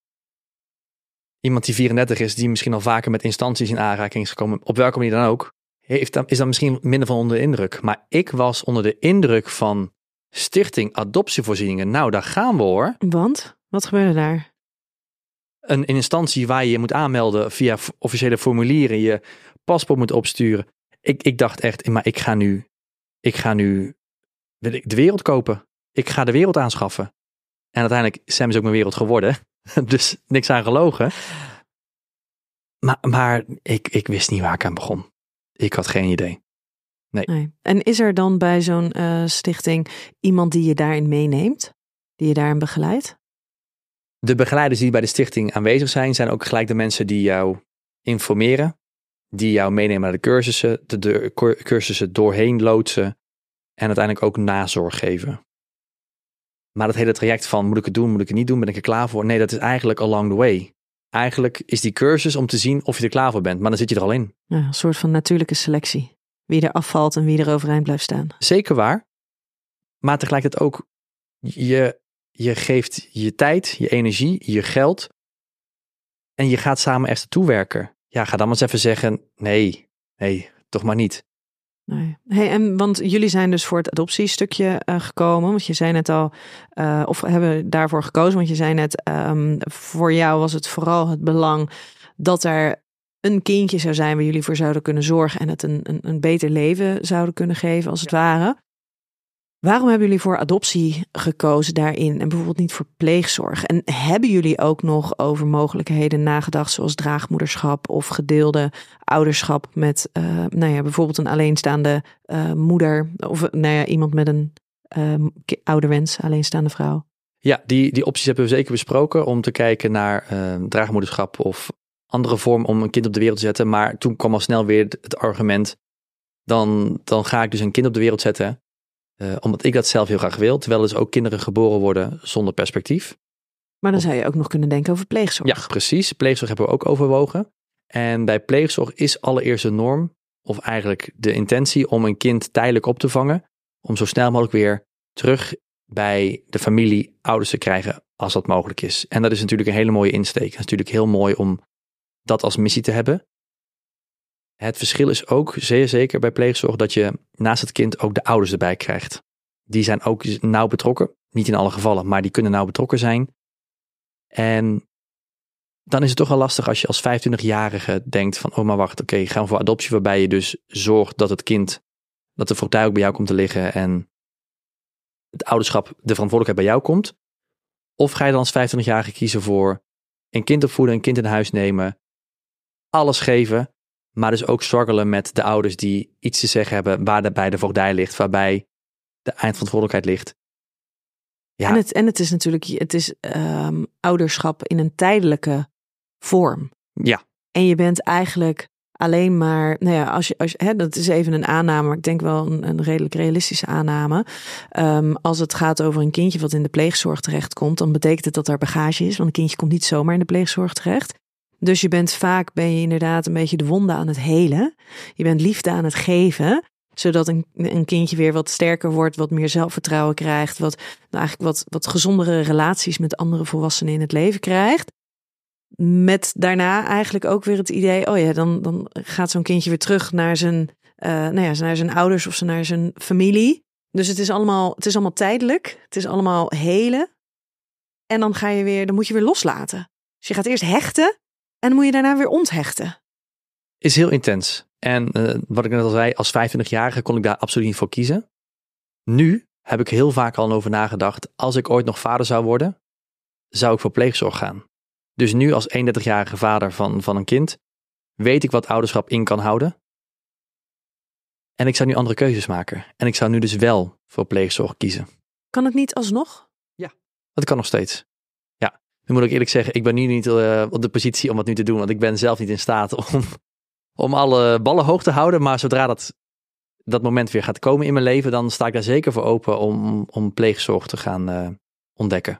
iemand die 34 is, die misschien al vaker met instanties in aanraking is gekomen, op welke manier dan ook, heeft dan, is dan misschien minder van onder de indruk. Maar ik was onder de indruk van Stichting Adoptievoorzieningen. Nou, daar gaan we hoor. Want? Wat gebeurde daar? Een, een instantie waar je je moet aanmelden via officiële formulieren, je paspoort moet opsturen. Ik, ik dacht echt, maar ik ga nu, ik ga nu de wereld kopen. Ik ga de wereld aanschaffen. En uiteindelijk zijn ze ook mijn wereld geworden. *laughs* dus niks aan gelogen. Maar, maar ik, ik wist niet waar ik aan begon. Ik had geen idee. Nee. nee. En is er dan bij zo'n uh, stichting iemand die je daarin meeneemt? Die je daarin begeleidt? De begeleiders die bij de stichting aanwezig zijn, zijn ook gelijk de mensen die jou informeren. Die jou meenemen naar de cursussen, de, de cursussen doorheen loodsen. En uiteindelijk ook nazorg geven. Maar dat hele traject van moet ik het doen, moet ik het niet doen, ben ik er klaar voor? Nee, dat is eigenlijk along the way. Eigenlijk is die cursus om te zien of je er klaar voor bent, maar dan zit je er al in. Ja, een soort van natuurlijke selectie. Wie er afvalt en wie er overeind blijft staan. Zeker waar. Maar tegelijkertijd ook, je, je geeft je tijd, je energie, je geld. En je gaat samen echt toe werken. Ja, ga dan maar eens even zeggen, nee, nee, toch maar niet. Nee. Hey, en want jullie zijn dus voor het adoptiestukje uh, gekomen. Want je zei net al, uh, of hebben daarvoor gekozen. Want je zei net, um, voor jou was het vooral het belang dat er een kindje zou zijn waar jullie voor zouden kunnen zorgen. En het een, een, een beter leven zouden kunnen geven, als het ware. Waarom hebben jullie voor adoptie gekozen daarin en bijvoorbeeld niet voor pleegzorg? En hebben jullie ook nog over mogelijkheden nagedacht, zoals draagmoederschap of gedeelde ouderschap met, uh, nou ja, bijvoorbeeld een alleenstaande uh, moeder of nou ja, iemand met een uh, ouderwens, alleenstaande vrouw? Ja, die, die opties hebben we zeker besproken om te kijken naar draagmoederschap of andere vorm om een kind op de wereld te zetten. Maar toen kwam al snel weer het argument, dan, dan ga ik dus een kind op de wereld zetten uh, omdat ik dat zelf heel graag wil. Terwijl dus ook kinderen geboren worden zonder perspectief. Maar dan zou je ook nog kunnen denken over pleegzorg. Ja, precies. Pleegzorg hebben we ook overwogen. En bij pleegzorg is allereerst de norm, of eigenlijk de intentie, om een kind tijdelijk op te vangen. Om zo snel mogelijk weer terug bij de familie ouders te krijgen, als dat mogelijk is. En dat is natuurlijk een hele mooie insteek. Het is natuurlijk heel mooi om dat als missie te hebben. Het verschil is ook zeer zeker bij pleegzorg dat je naast het kind ook de ouders erbij krijgt. Die zijn ook nauw betrokken. Niet in alle gevallen, maar die kunnen nauw betrokken zijn. En dan is het toch wel lastig als je als 25-jarige denkt van, oh maar wacht, oké, okay, gaan we voor adoptie waarbij je dus zorgt dat het kind, dat de fortuin ook bij jou komt te liggen en het ouderschap, de verantwoordelijkheid bij jou komt. Of ga je dan als 25-jarige kiezen voor een kind opvoeden, een kind in huis nemen, alles geven maar dus ook struggelen met de ouders die iets te zeggen hebben waar bij de voogdij ligt, waarbij de eindverantwoordelijkheid ligt. Ja. En, het, en het is natuurlijk, het is um, ouderschap in een tijdelijke vorm. Ja. En je bent eigenlijk alleen maar, nou ja, als je, als je hè, dat is even een aanname, maar ik denk wel een, een redelijk realistische aanname. Um, als het gaat over een kindje wat in de pleegzorg terechtkomt, dan betekent het dat er bagage is, want een kindje komt niet zomaar in de pleegzorg terecht. Dus je bent vaak, ben je inderdaad een beetje de wonden aan het helen. Je bent liefde aan het geven zodat een, een kindje weer wat sterker wordt, wat meer zelfvertrouwen krijgt, wat nou eigenlijk wat, wat gezondere relaties met andere volwassenen in het leven krijgt. Met daarna eigenlijk ook weer het idee, oh ja, dan, dan gaat zo'n kindje weer terug naar zijn, uh, nou ja, naar zijn ouders of naar zijn familie. Dus het is allemaal, het is allemaal tijdelijk, het is allemaal helen. En dan ga je weer, dan moet je weer loslaten. Dus je gaat eerst hechten en dan moet je daarna weer onthechten. Is heel intens. En uh, wat ik net al zei, als 25-jarige kon ik daar absoluut niet voor kiezen. Nu heb ik heel vaak al over nagedacht. Als ik ooit nog vader zou worden, zou ik voor pleegzorg gaan. Dus nu als 31-jarige vader van, van een kind, weet ik wat ouderschap in kan houden. En ik zou nu andere keuzes maken. En ik zou nu dus wel voor pleegzorg kiezen. Kan het niet alsnog? Ja, dat kan nog steeds. Nu moet ik eerlijk zeggen, ik ben nu niet uh, op de positie om dat nu te doen. Want ik ben zelf niet in staat *laughs* om, om alle ballen hoog te houden. Maar zodra dat, dat moment weer gaat komen in mijn leven, dan sta ik daar zeker voor open om, om pleegzorg te gaan uh, ontdekken.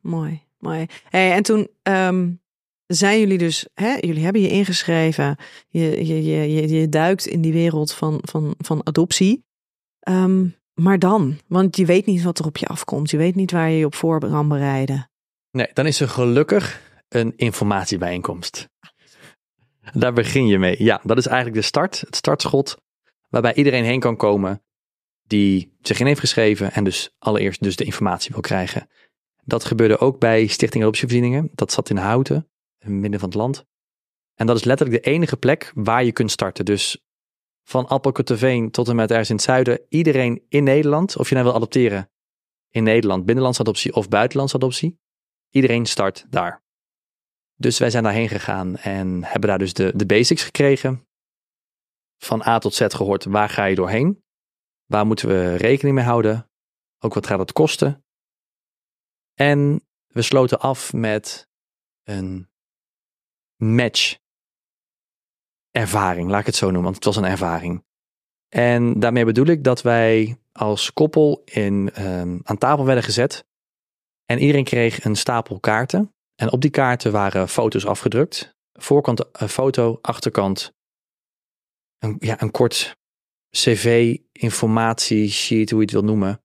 Mooi. Mooi. En toen ehm, zijn jullie dus, hè, jullie hebben je ingeschreven. Je, je, je, je, je duikt in die wereld van, van, van adoptie. Ehm, maar dan, want je weet niet wat er op je afkomt. Je weet niet waar je je op voor kan bereiden. Nee, dan is er gelukkig een informatiebijeenkomst. Daar begin je mee. Ja, dat is eigenlijk de start, het startschot, waarbij iedereen heen kan komen die zich in heeft geschreven en dus allereerst dus de informatie wil krijgen. Dat gebeurde ook bij Stichting Adoptievoorzieningen. Dat zat in Houten, in het midden van het land. En dat is letterlijk de enige plek waar je kunt starten. Dus van Appelkutterveen tot en met ergens in het zuiden, iedereen in Nederland, of je nou wil adopteren in Nederland, binnenlandse adoptie of buitenlandse adoptie, iedereen start daar. Dus wij zijn daarheen gegaan en hebben daar dus de, de basics gekregen. Van A tot Z gehoord, waar ga je doorheen? Waar moeten we rekening mee houden? Ook wat gaat het kosten? En we sloten af met een match ervaring, laat ik het zo noemen, want het was een ervaring. En daarmee bedoel ik dat wij als koppel in, um, aan tafel werden gezet en iedereen kreeg een stapel kaarten. En op die kaarten waren foto's afgedrukt. Voorkant een foto, achterkant een, ja, een kort cv, informatie, sheet, hoe je het wil noemen.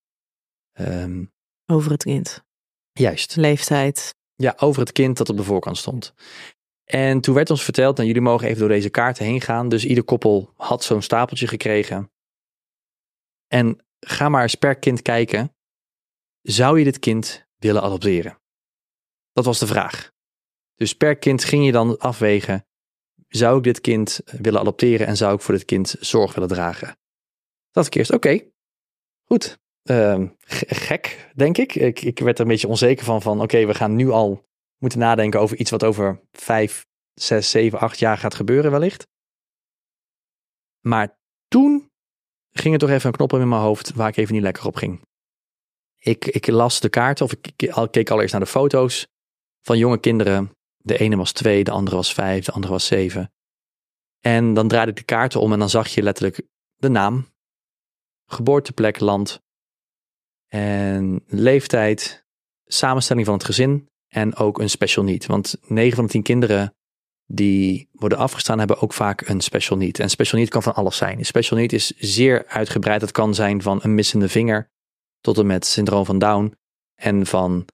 Ehm, Over het kind. juist. Leeftijd. Ja, over het kind dat op de voorkant stond. En toen werd ons verteld, nou, jullie mogen even door deze kaarten heen gaan. Dus ieder koppel had zo'n stapeltje gekregen. En ga maar eens per kind kijken. Zou je dit kind willen adopteren? Dat was de vraag. Dus per kind ging je dan afwegen. Zou ik dit kind willen adopteren en zou ik voor dit kind zorg willen dragen? Dat ik eerst, oké, goed. Ehm, gek, denk ik. ik. Ik werd er een beetje onzeker van, van oké, we gaan nu al moeten nadenken over iets wat over vijf, zes, zeven, acht jaar gaat gebeuren wellicht. Maar toen ging er toch even een knop in mijn hoofd waar ik even niet lekker op ging. Ik, ik las de kaarten of ik ke- keek allereerst naar de foto's van jonge kinderen. De ene was twee, de andere was vijf, de andere was zeven. En dan draaide ik de kaarten om en dan zag je letterlijk de naam, geboorteplek, land en leeftijd, samenstelling van het gezin en ook een special need. Want 9 van de 10 kinderen die worden afgestaan hebben ook vaak een special need. En special need kan van alles zijn. Een special need is zeer uitgebreid. Het kan zijn van een missende vinger tot en met syndroom van Down en van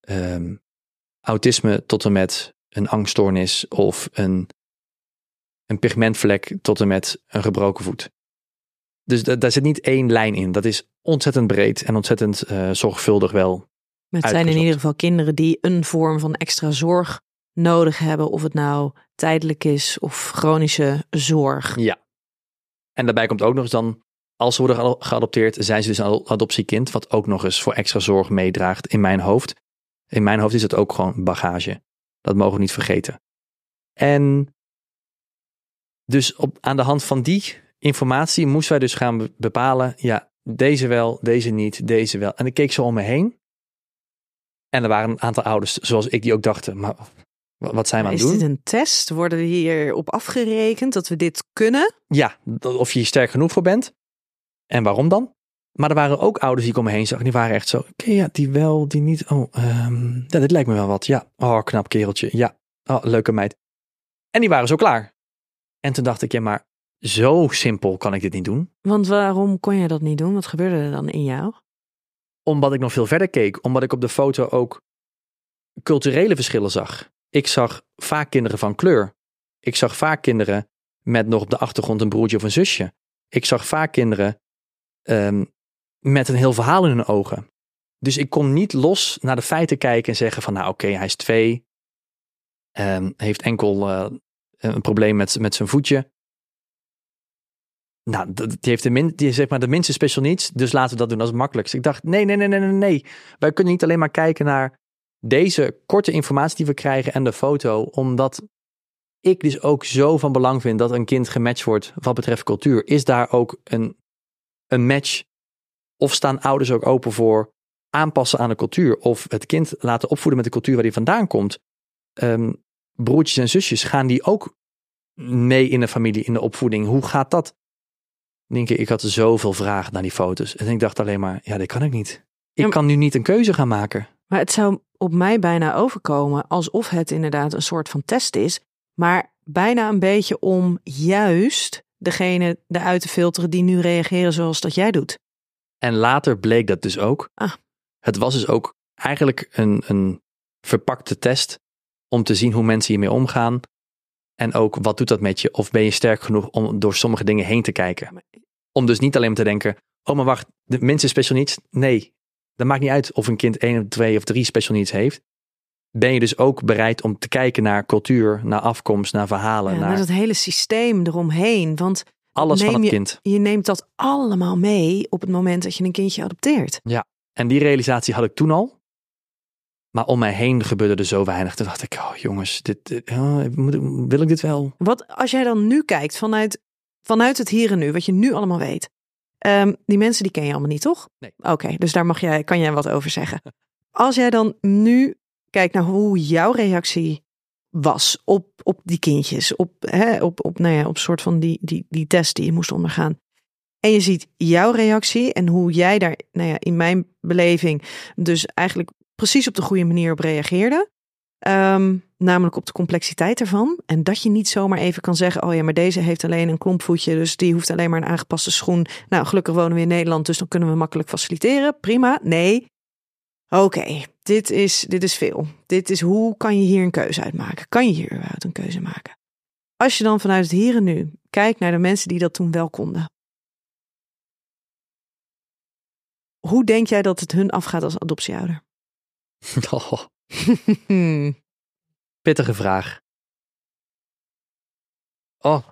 ehm, autisme tot en met een angststoornis of een, een pigmentvlek tot en met een gebroken voet. Dus da- daar zit niet één lijn in. Dat is ontzettend breed en ontzettend eh, zorgvuldig wel Maar het zijn in ieder geval kinderen die een vorm van extra zorg nodig hebben. Of het nou tijdelijk is of chronische zorg. Ja. En daarbij komt ook nog eens dan, als ze worden geado- geadopteerd, zijn ze dus een ado- adoptiekind, wat ook nog eens voor extra zorg meedraagt in mijn hoofd. In mijn hoofd is het ook gewoon bagage. Dat mogen we niet vergeten. En dus op, aan de hand van die informatie moesten wij dus gaan be- bepalen, ja, deze wel, deze niet, deze wel. En ik keek zo om me heen. En er waren een aantal ouders, zoals ik, die ook dachten, maar wa- wat zijn we aan Is het doen? dit een test? Worden we hierop afgerekend dat we dit kunnen? Ja, of je hier sterk genoeg voor bent. En waarom dan? Maar er waren ook ouders die ik om me heen zag. Die waren echt zo. Oké, ja, die wel, die niet. Oh, ehm, ja, dit lijkt me wel wat. Ja, oh, knap kereltje. Ja, oh, leuke meid. En die waren zo klaar. En toen dacht ik, ja, maar zo simpel kan ik dit niet doen. Want waarom kon je dat niet doen? Wat gebeurde er dan in jou? Omdat ik nog veel verder keek. Omdat ik op de foto ook culturele verschillen zag. Ik zag vaak kinderen van kleur. Ik zag vaak kinderen met nog op de achtergrond een broertje of een zusje. Ik zag vaak kinderen ehm, met een heel verhaal in hun ogen. Dus ik kon niet los naar de feiten kijken en zeggen van nou oké, hij is twee. ehm, heeft enkel eh, een probleem met, met zijn voetje. Nou, die heeft de, min, die zeg maar de minste special needs, dus laten we dat doen als het makkelijkst. Ik dacht, nee, nee, nee, nee, nee, nee. Wij kunnen niet alleen maar kijken naar deze korte informatie die we krijgen en de foto, omdat ik dus ook zo van belang vind dat een kind gematcht wordt wat betreft cultuur. Is daar ook een, een match? Of staan ouders ook open voor aanpassen aan de cultuur? Of het kind laten opvoeden met de cultuur waar die vandaan komt? Ehm, broertjes en zusjes, gaan die ook mee in de familie, in de opvoeding? Hoe gaat dat? Denk ik, ik had zoveel vragen naar die foto's. En ik dacht alleen maar, ja, dit kan ik niet. Ik kan nu niet een keuze gaan maken. Maar het zou op mij bijna overkomen alsof het inderdaad een soort van test is, maar bijna een beetje om juist degene eruit te filteren die nu reageren zoals dat jij doet. En later bleek dat dus ook. Ah. Het was dus ook eigenlijk een, een verpakte test om te zien hoe mensen hiermee omgaan. En ook wat doet dat met je? Of ben je sterk genoeg om door sommige dingen heen te kijken? Om dus niet alleen maar te denken, oh maar wacht, de mensen special needs? Nee, dat maakt niet uit of een kind één of twee of drie special needs heeft. Ben je dus ook bereid om te kijken naar cultuur, naar afkomst, naar verhalen, Ja, naar dat hele systeem eromheen. Want alles van het je- kind. je neemt dat allemaal mee op het moment dat je een kindje adopteert. En die realisatie had ik toen al. Maar om mij heen gebeurde er zo weinig. Toen dacht ik, oh jongens, dit, oh, ik- wil ik dit wel? Wat als jij dan nu kijkt vanuit, vanuit het hier en nu, wat je nu allemaal weet. Ehm, die mensen die ken je allemaal niet, toch? Nee. Oké, dus daar mag jij, kan jij wat over zeggen. *laughs* Als jij dan nu kijkt naar hoe jouw reactie was op, op die kindjes, op, hè, op, op, nou ja, op soort van die, die, die test die je moest ondergaan. En je ziet jouw reactie en hoe jij daar, nou ja, in mijn beleving, dus eigenlijk precies op de goede manier op reageerde. Ehm, namelijk op de complexiteit ervan. En dat je niet zomaar even kan zeggen: Oh ja, maar deze heeft alleen een klompvoetje. Dus die hoeft alleen maar een aangepaste schoen. Nou, gelukkig wonen we in Nederland, dus dan kunnen we makkelijk faciliteren. Prima. Nee. Oké, dit, is, dit is veel. Dit is hoe kan je hier een keuze uitmaken? Kan je hier überhaupt een keuze maken? Als je dan vanuit het hier en nu kijkt naar de mensen die dat toen wel konden. Hoe denk jij dat het hun afgaat als adoptieouder? *laughs* Oh, *laughs* pittige vraag. Oh,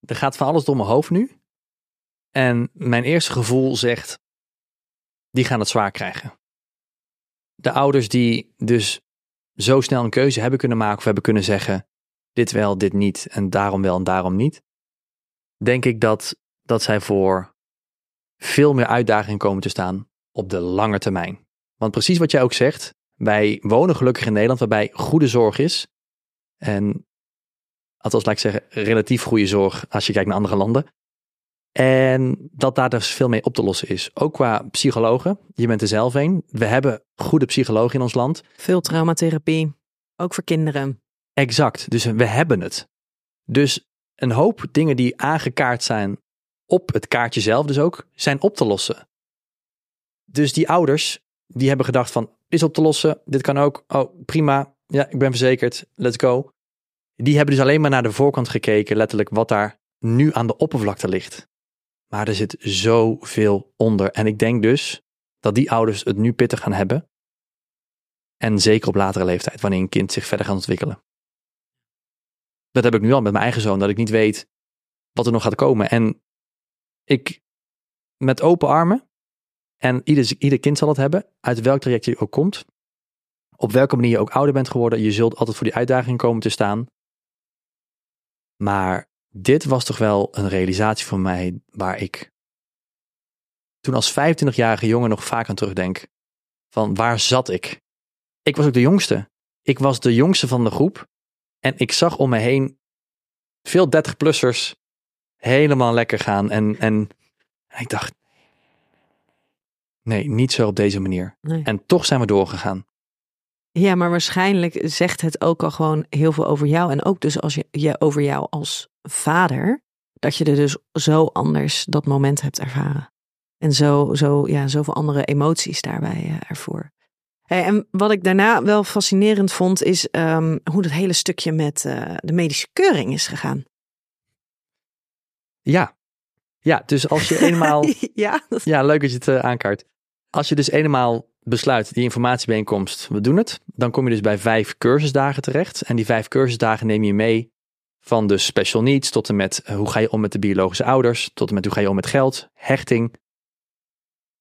er gaat van alles door mijn hoofd nu. En mijn eerste gevoel zegt, die gaan het zwaar krijgen. De ouders die dus zo snel een keuze hebben kunnen maken of hebben kunnen zeggen, dit wel, dit niet en daarom wel en daarom niet. Denk ik dat, dat zij voor veel meer uitdagingen komen te staan op de lange termijn. Want precies wat jij ook zegt, wij wonen gelukkig in Nederland waarbij goede zorg is. En althans, laat ik zeggen, relatief goede zorg als je kijkt naar andere landen. En dat daar dus veel mee op te lossen is. Ook qua psychologen. Je bent er zelf een. We hebben goede psychologen in ons land. Veel traumatherapie, ook voor kinderen. Exact. Dus we hebben het. Dus een hoop dingen die aangekaart zijn op het kaartje zelf dus ook, zijn op te lossen. Dus die ouders, die hebben gedacht van, is op te lossen, dit kan ook, oh prima, ja, ik ben verzekerd, let's go. Die hebben dus alleen maar naar de voorkant gekeken, letterlijk wat daar nu aan de oppervlakte ligt. Maar er zit zoveel onder. En ik denk dus dat die ouders het nu pittig gaan hebben. En zeker op latere leeftijd, wanneer een kind zich verder gaat ontwikkelen. Dat heb ik nu al met mijn eigen zoon, dat ik niet weet wat er nog gaat komen. En ik, met open armen, en ieder, ieder kind zal het hebben, uit welk traject je ook komt, op welke manier je ook ouder bent geworden, je zult altijd voor die uitdaging komen te staan. Maar dit was toch wel een realisatie voor mij waar ik toen als 25-jarige jongen nog vaak aan terugdenk. Van waar zat ik? Ik was ook de jongste. Ik was de jongste van de groep. En ik zag om me heen veel 30-plussers helemaal lekker gaan. En, en ik dacht, nee, niet zo op deze manier. Nee. En toch zijn we doorgegaan. Ja, maar waarschijnlijk zegt het ook al gewoon heel veel over jou. En ook dus als je, je over jou als vader. Dat je er dus zo anders dat moment hebt ervaren. En zo, zo, ja, zoveel andere emoties daarbij eh, ervoor. Hey, en wat ik daarna wel fascinerend vond, is ehm, hoe dat hele stukje met eh, de medische keuring is gegaan. Ja. Ja, dus als je eenmaal... *laughs* ja, dat- Ja, leuk dat je het eh, aankaart. Als je dus eenmaal besluit, die informatiebijeenkomst, we doen het. Dan kom je dus bij vijf cursusdagen terecht. En die vijf cursusdagen neem je mee van de special needs tot en met eh, hoe ga je om met de biologische ouders. Tot en met hoe ga je om met geld, hechting.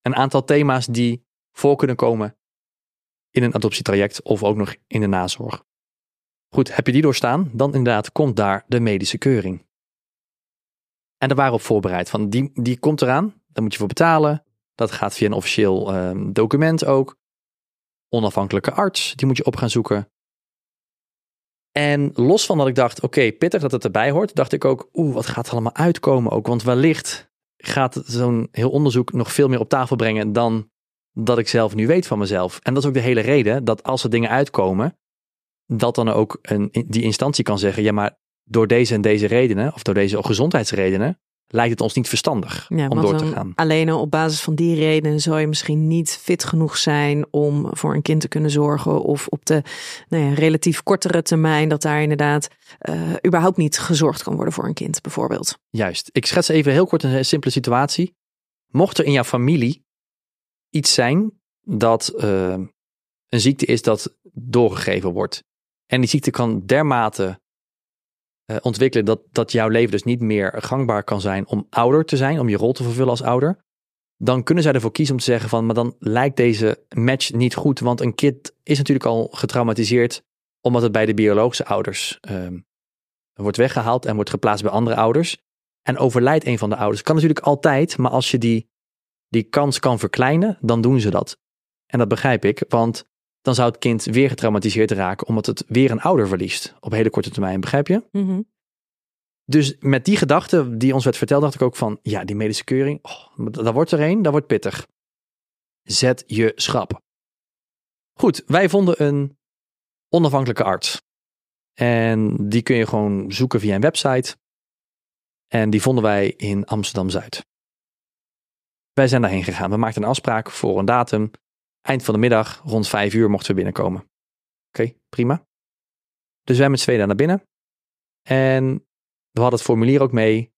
Een aantal thema's die voor kunnen komen in een adoptietraject of ook nog in de nazorg. Goed, heb je die doorstaan, dan inderdaad komt daar de medische keuring. En daar waren we op voorbereid. Van die, die komt eraan, daar moet je voor betalen. Dat gaat via een officieel ehm, document ook. Onafhankelijke arts, die moet je op gaan zoeken. En los van dat ik dacht, oké, pittig dat het erbij hoort, dacht ik ook, oeh, wat gaat er allemaal uitkomen ook? Want wellicht gaat zo'n heel onderzoek nog veel meer op tafel brengen dan dat ik zelf nu weet van mezelf. En dat is ook de hele reden dat als er dingen uitkomen, dat dan ook een, die instantie kan zeggen, ja maar door deze en deze redenen, of door deze gezondheidsredenen, lijkt het ons niet verstandig Ja, om door te gaan. Alleen al op basis van die redenen zou je misschien niet fit genoeg zijn om voor een kind te kunnen zorgen. Of op de nou ja, relatief kortere termijn dat daar inderdaad eh, überhaupt niet gezorgd kan worden voor een kind, bijvoorbeeld. Juist. Ik schets even heel kort een simpele situatie. Mocht er in jouw familie iets zijn dat eh, een ziekte is dat doorgegeven wordt. En die ziekte kan dermate eh, ontwikkelen dat, dat jouw leven dus niet meer gangbaar kan zijn om ouder te zijn, om je rol te vervullen als ouder. Dan kunnen zij ervoor kiezen om te zeggen van, maar dan lijkt deze match niet goed. Want een kind is natuurlijk al getraumatiseerd omdat het bij de biologische ouders ehm, wordt weggehaald en wordt geplaatst bij andere ouders. En overlijdt een van de ouders. Kan natuurlijk altijd, maar als je die, die kans kan verkleinen, dan doen ze dat. En dat begrijp ik, want dan zou het kind weer getraumatiseerd raken omdat het weer een ouder verliest op hele korte termijn, begrijp je? Dus met die gedachte die ons werd verteld, dacht ik ook van, ja, die medische keuring, oh, daar wordt er een, dat wordt pittig. Zet je schrap. Goed, wij vonden een onafhankelijke arts. En die kun je gewoon zoeken via een website. En die vonden wij in Amsterdam-Zuid. Wij zijn daarheen gegaan. We maakten een afspraak voor een datum. Eind van de middag, rond vijf uur, mochten we binnenkomen. Oké, prima. Dus wij met z'n tweeën naar binnen. En we hadden het formulier ook mee.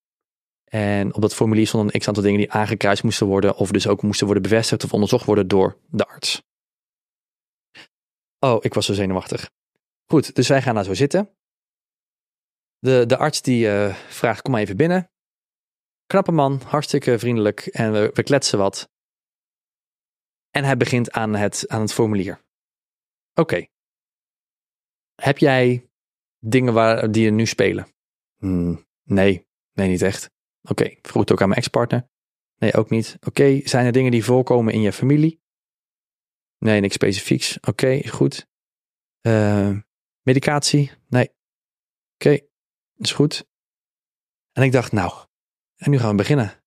En op dat formulier stonden een x-aantal dingen die aangekruist moesten worden. Of dus ook moesten worden bevestigd of onderzocht worden door de arts. Oh, ik was zo zenuwachtig. Goed, dus wij gaan daar zo zitten. De, de arts die eh, vraagt, kom maar even binnen. Knappe man, hartstikke vriendelijk en we, we kletsen wat. En hij begint aan het, aan het formulier. Oké. Heb jij dingen waar, die er nu spelen? Hmm, nee, nee niet echt. Oké, vroeg het ook aan mijn ex-partner. Nee, ook niet. Oké, zijn er dingen die voorkomen in je familie? Nee, niks specifieks. Oké, goed. Eh, medicatie? Nee. Oké, is goed. En ik dacht, nou, en nu gaan we beginnen.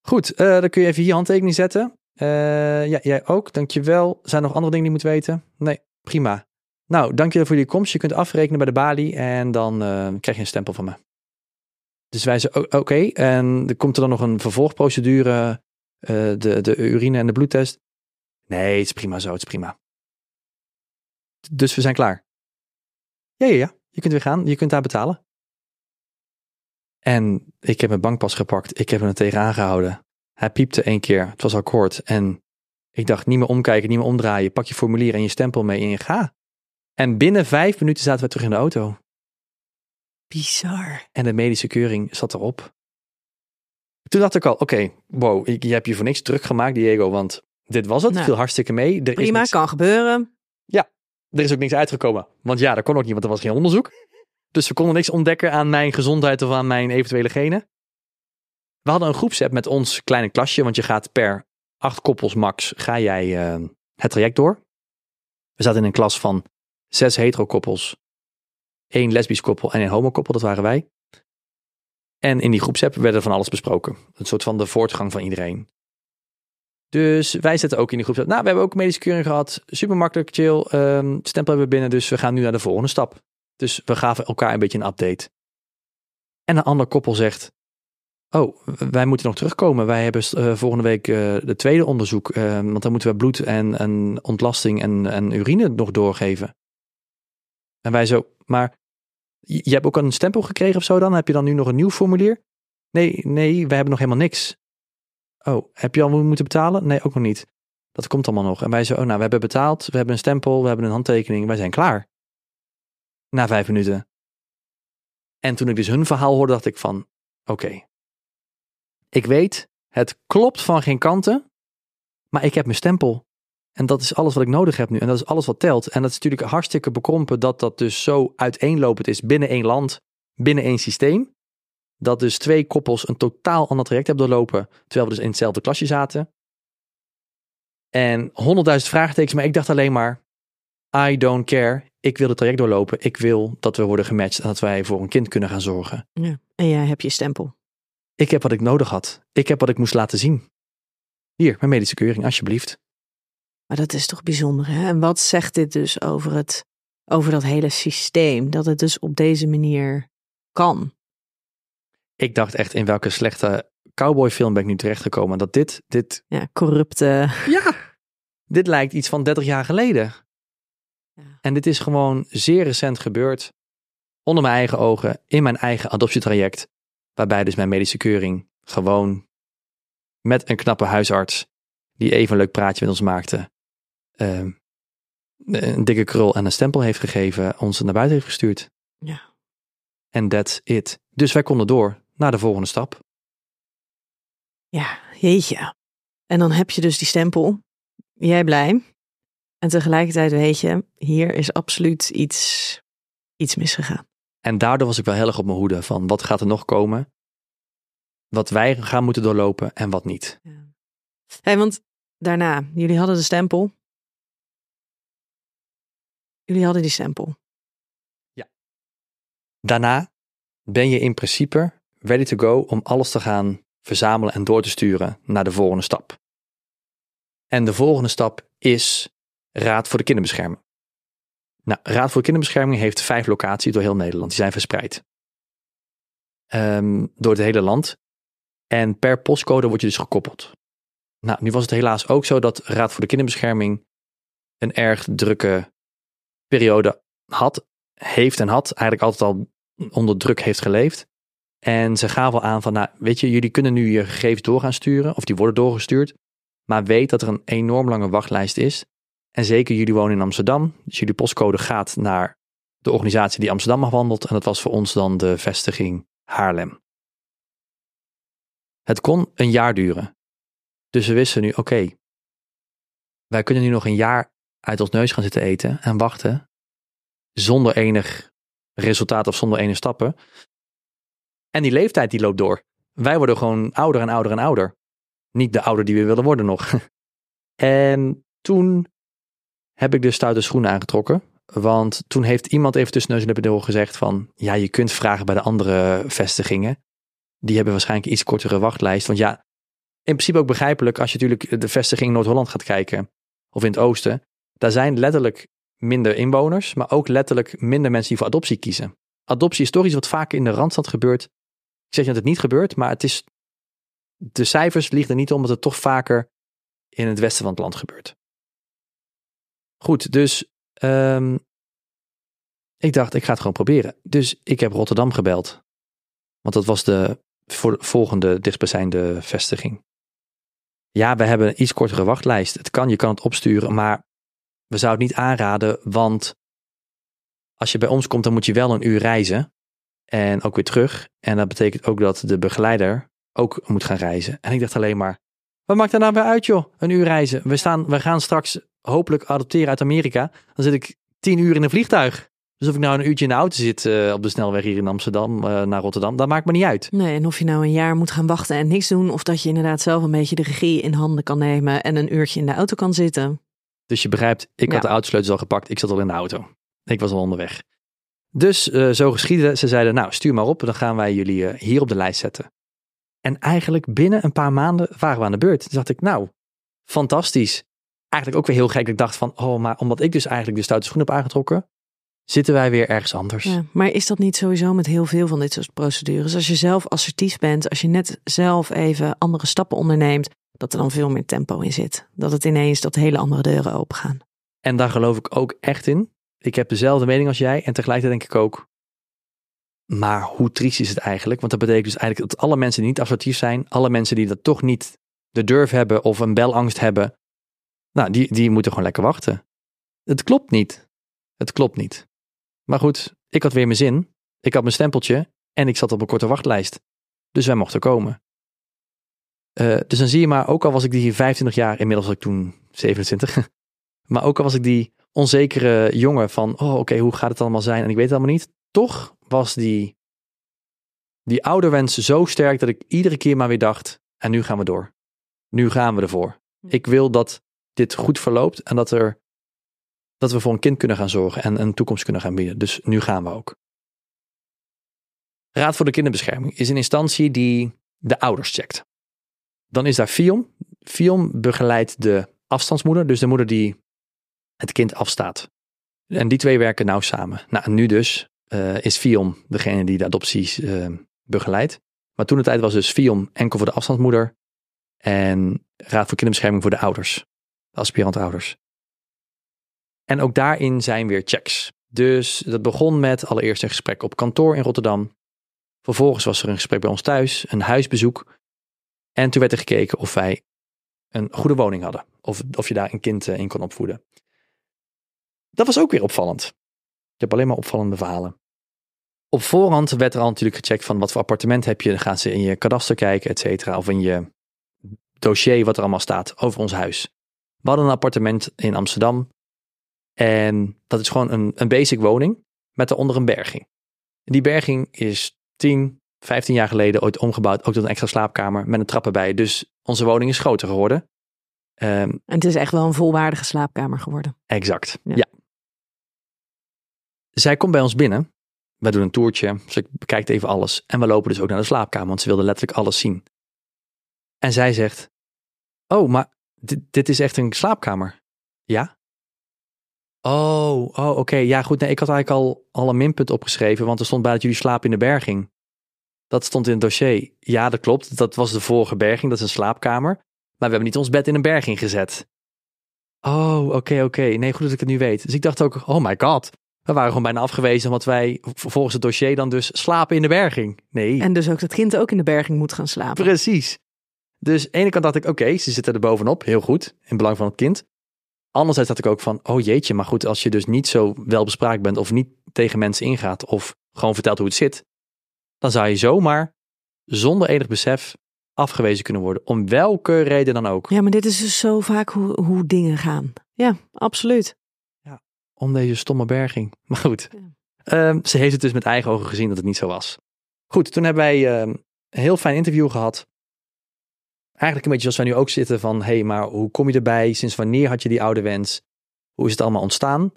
Goed, eh, dan kun je even je handtekening zetten. Eh, ja, jij ook, dankjewel. Zijn er nog andere dingen die je moet weten? Nee, prima. Nou, dankjewel voor je komst. Je kunt afrekenen bij de balie en dan eh, krijg je een stempel van me. Dus wij zeiden, oké, en er komt er dan nog een vervolgprocedure, eh, de, de urine en de bloedtest? Nee, het is prima zo, het is prima. Dus we zijn klaar. Ja, ja, ja, je kunt weer gaan, je kunt daar betalen. En ik heb mijn bankpas gepakt, ik heb hem er tegenaan gehouden. Hij piepte één keer, het was akkoord. En ik dacht, niet meer omkijken, niet meer omdraaien. Pak je formulier en je stempel mee en je ga. En binnen vijf minuten zaten we terug in de auto. Bizar. En de medische keuring zat erop. Toen dacht ik al, oké, wow, je hebt je voor niks druk gemaakt, Diego, want dit was het. Nou, viel hartstikke mee. Er is, Prima, niks, kan gebeuren. er is ook niks uitgekomen. Want ja, dat kon ook niet, want er was geen onderzoek. Dus we konden niks ontdekken aan mijn gezondheid of aan mijn eventuele genen. We hadden een groepsapp met ons kleine klasje, want je gaat per acht koppels max, ga jij eh, het traject door. We zaten in een klas van zes hetero-koppels, één lesbisch koppel en één homo-koppel, dat waren wij. En in die groepsapp werden van alles besproken. Een soort van de voortgang van iedereen. Dus wij zetten ook in die groepsapp. Nou, we hebben ook medische keuring gehad. Super makkelijk, chill. ehm, stempel hebben we binnen, dus we gaan nu naar de volgende stap. Dus we gaven elkaar een beetje een update. En een ander koppel zegt: Oh, wij moeten nog terugkomen. Wij hebben eh, volgende week eh, de tweede onderzoek. eh, want dan moeten we bloed en, ontlasting en, en urine nog doorgeven. En wij zo, maar je hebt ook een stempel gekregen of zo dan? Heb je dan nu nog een nieuw formulier? Nee, nee, we hebben nog helemaal niks. Oh, heb je al moeten betalen? Nee, ook nog niet. Dat komt allemaal nog. En wij zo, oh nou, we hebben betaald, we hebben een stempel, we hebben een handtekening, wij zijn klaar. Na vijf minuten. En toen ik dus hun verhaal hoorde, dacht ik van, oké. Ik weet, het klopt van geen kanten, maar ik heb mijn stempel. En dat is alles wat ik nodig heb nu. En dat is alles wat telt. En dat is natuurlijk hartstikke bekrompen dat dat dus zo uiteenlopend is binnen één land, binnen één systeem. Dat dus twee koppels een totaal ander traject hebben doorlopen, terwijl we dus in hetzelfde klasje zaten. En honderdduizend vraagtekens, maar ik dacht alleen maar, I don't care. Ik wil het traject doorlopen. Ik wil dat we worden gematcht en dat wij voor een kind kunnen gaan zorgen. Ja. En jij hebt je stempel. Ik heb wat ik nodig had. Ik heb wat ik moest laten zien. Hier, mijn medische keuring, alsjeblieft. Maar dat is toch bijzonder, hè? En wat zegt dit dus over, het, over dat hele systeem? Dat het dus op deze manier kan. Ik dacht echt in welke slechte cowboyfilm ben ik nu terechtgekomen. Dat dit, dit, Ja, corrupte. ja, dit lijkt iets van 30 jaar geleden. Ja. En dit is gewoon zeer recent gebeurd. Onder mijn eigen ogen, in mijn eigen adoptietraject. Waarbij dus mijn medische keuring gewoon met een knappe huisarts, die even een leuk praatje met ons maakte, ehm, een dikke krul en een stempel heeft gegeven, ons naar buiten heeft gestuurd. Ja. En that's it. Dus wij konden door naar de volgende stap. Ja, jeetje. En dan heb je dus die stempel. Jij blij. En tegelijkertijd weet je, hier is absoluut iets, iets misgegaan. En daardoor was ik wel heel erg op mijn hoede van wat gaat er nog komen? Wat wij gaan moeten doorlopen en wat niet. Hey, want daarna, jullie hadden de stempel. Jullie hadden die stempel. Daarna ben je in principe ready to go om alles te gaan verzamelen en door te sturen naar de volgende stap. En de volgende stap is Raad voor de Kinderbescherming. Nou, Raad voor de Kinderbescherming heeft vijf locaties door heel Nederland. Die zijn verspreid. Ehm, door het hele land. En per postcode word je dus gekoppeld. Nou, nu was het helaas ook zo dat Raad voor de Kinderbescherming een erg drukke periode had, heeft en had. Eigenlijk altijd al onder druk heeft geleefd. En ze gaven al aan van, nou, weet je, jullie kunnen nu je gegevens door gaan sturen, of die worden doorgestuurd. Maar weet dat er een enorm lange wachtlijst is. En zeker jullie wonen in Amsterdam, dus jullie postcode gaat naar de organisatie die Amsterdam afhandelt. En dat was voor ons dan de vestiging Haarlem. Het kon een jaar duren. Dus we wisten nu, oké, wij kunnen nu nog een jaar uit ons neus gaan zitten eten en wachten. Zonder enig resultaat of zonder enige stappen. En die leeftijd die loopt door. Wij worden gewoon ouder en ouder en ouder. Niet de ouder die we willen worden nog. *laughs* En toen heb ik de stoute schoenen aangetrokken. Want toen heeft iemand even tussen neus en lippen gezegd van... Ja, je kunt vragen bij de andere vestigingen. Die hebben waarschijnlijk iets kortere wachtlijst. Want ja, in principe ook begrijpelijk als je natuurlijk de vestiging Noord-Holland gaat kijken. Of in het oosten. Daar zijn letterlijk minder inwoners. Maar ook letterlijk minder mensen die voor adoptie kiezen. Adoptie is toch iets wat vaak in de Randstad gebeurt. Ik zeg niet dat het niet gebeurt, maar het is... De cijfers liegen er niet om dat het toch vaker in het westen van het land gebeurt. Goed, dus ehm, ik dacht, ik ga het gewoon proberen. Dus ik heb Rotterdam gebeld. Want dat was de voor- volgende dichtstbijzijnde vestiging. Ja, we hebben een iets kortere wachtlijst. Het kan, je kan het opsturen, maar we zouden het niet aanraden, want als je bij ons komt, dan moet je wel een uur reizen. En ook weer terug. En dat betekent ook dat de begeleider ook moet gaan reizen. En ik dacht alleen maar, wat maakt daar nou weer uit joh? Een uur reizen. We, staan, we gaan straks hopelijk adopteren uit Amerika. Dan zit ik tien uur in een vliegtuig. Dus of ik nou een uurtje in de auto zit eh, op de snelweg hier in Amsterdam eh, naar Rotterdam, dat maakt me niet uit. Nee, en of je nou een jaar moet gaan wachten en niks doen, of dat je inderdaad zelf een beetje de regie in handen kan nemen en een uurtje in de auto kan zitten. Dus je begrijpt, ik Ja. had de autosleutels al gepakt, ik zat al in de auto. Ik was al onderweg. Dus eh, zo geschiedde, ze zeiden, nou stuur maar op, dan gaan wij jullie hier op de lijst zetten. En eigenlijk binnen een paar maanden waren we aan de beurt. Toen dacht ik, nou, fantastisch. Eigenlijk ook weer heel gek. Ik dacht van, oh, maar omdat ik dus eigenlijk de stoute schoen heb aangetrokken, zitten wij weer ergens anders. Ja, maar is dat niet sowieso met heel veel van dit soort procedures? Als je zelf assertief bent, als je net zelf even andere stappen onderneemt, dat er dan veel meer tempo in zit. Dat het ineens dat hele andere deuren open gaan. En daar geloof ik ook echt in. Ik heb dezelfde mening als jij en tegelijkertijd denk ik ook, maar hoe triest is het eigenlijk? Want dat betekent dus eigenlijk dat alle mensen die niet assertief zijn, alle mensen die dat toch niet de durf hebben of een belangst hebben, nou, die, die moeten gewoon lekker wachten. Het klopt niet. Het klopt niet. Maar goed, ik had weer mijn zin. Ik had mijn stempeltje en ik zat op een korte wachtlijst. Dus wij mochten komen. Eh, dus dan zie je maar, ook al was ik die 25 jaar, inmiddels was ik toen 27, *laughs* maar ook al was ik die onzekere jongen van, oh oké, hoe gaat het allemaal zijn? En ik weet het allemaal niet. Toch was die, die ouderwens zo sterk dat ik iedere keer maar weer dacht, en nu gaan we door. Nu gaan we ervoor. Ik wil dat dit goed verloopt en dat, er, dat we voor een kind kunnen gaan zorgen en een toekomst kunnen gaan bieden. Dus nu gaan we ook. Raad voor de Kinderbescherming is een instantie die de ouders checkt. Dan is daar FIOM. FIOM begeleidt de afstandsmoeder, dus de moeder die het kind afstaat. En die twee werken nauw samen. Nou, nu dus eh, is Fion degene die de adopties eh, begeleidt. Maar toen de tijd was dus Fion enkel voor de afstandsmoeder en Raad voor Kinderbescherming voor de ouders, de aspirantouders. En ook daarin zijn weer checks. Dus dat begon met allereerst een gesprek op kantoor in Rotterdam. Vervolgens was er een gesprek bij ons thuis, een huisbezoek. En toen werd er gekeken of wij een goede woning hadden. Of, of je daar een kind eh, in kon opvoeden. Dat was ook weer opvallend. Ik heb alleen maar opvallende verhalen. Op voorhand werd er al natuurlijk gecheckt van wat voor appartement heb je. Dan gaan ze in je kadaster kijken, et cetera. Of in je dossier wat er allemaal staat over ons huis. We hadden een appartement in Amsterdam. En dat is gewoon een, een basic woning met daaronder een berging. Die berging is 10, 15 jaar geleden ooit omgebouwd, ook tot een extra slaapkamer met een trap erbij. Dus onze woning is groter geworden. Um, en het is echt wel een volwaardige slaapkamer geworden. Exact, ja. ja. Zij komt bij ons binnen. Wij doen een toertje, ze bekijkt even alles. En we lopen dus ook naar de slaapkamer, want ze wilde letterlijk alles zien. En zij zegt, oh, maar dit, dit is echt een slaapkamer. Ja? Oh, oh oké. Ja, goed. Nee, ik had eigenlijk al, al een minpunt opgeschreven, want er stond bij dat jullie slapen in de berging. Dat stond in het dossier. Ja, dat klopt. Dat was de vorige berging. Dat is een slaapkamer. Maar we hebben niet ons bed in een berging gezet. Oh, oké, oké. Nee, goed dat ik het nu weet. Dus ik dacht ook, oh my god. We waren gewoon bijna afgewezen omdat wij volgens het dossier dan dus slapen in de berging. Nee. En dus ook dat kind ook in de berging moet gaan slapen. Precies. Dus aan de ene kant dacht ik, oké, ze zitten er bovenop. Heel goed. In belang van het kind. Anderzijds had ik ook van, oh jeetje, maar goed, als je dus niet zo welbespraakt bent of niet tegen mensen ingaat of gewoon vertelt hoe het zit, dan zou je zomaar zonder enig besef afgewezen kunnen worden. Om welke reden dan ook. Ja, maar dit is dus zo vaak hoe, hoe dingen gaan. Ja, absoluut. Ja, om deze stomme berging. *laughs* Maar goed, ehm, ze heeft het dus met eigen ogen gezien dat het niet zo was. Goed, toen hebben wij ehm, een heel fijn interview gehad. Eigenlijk een beetje zoals wij nu ook zitten van, hé, hey, maar hoe kom je erbij? Sinds wanneer had je die oude wens? Hoe is het allemaal ontstaan?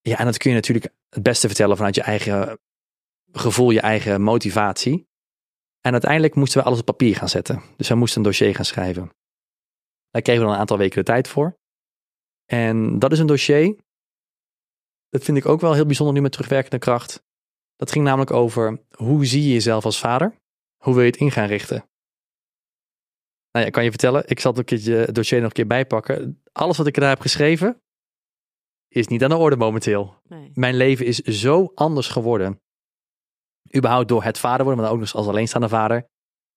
Ja, en dat kun je natuurlijk het beste vertellen vanuit je eigen gevoel, je eigen motivatie. En uiteindelijk moesten we alles op papier gaan zetten. Dus we moesten een dossier gaan schrijven. Daar kregen we dan een aantal weken de tijd voor. En dat is een dossier. Dat vind ik ook wel heel bijzonder nu met terugwerkende kracht. Dat ging namelijk over hoe zie je jezelf als vader? Hoe wil je het in gaan richten? Nou ja, kan je vertellen, ik zal het, een keertje, het dossier nog een keer bijpakken. Alles wat ik daar heb geschreven, is niet aan de orde momenteel. Nee. Mijn leven is zo anders geworden überhaupt door het vader worden, maar dan ook nog als alleenstaande vader.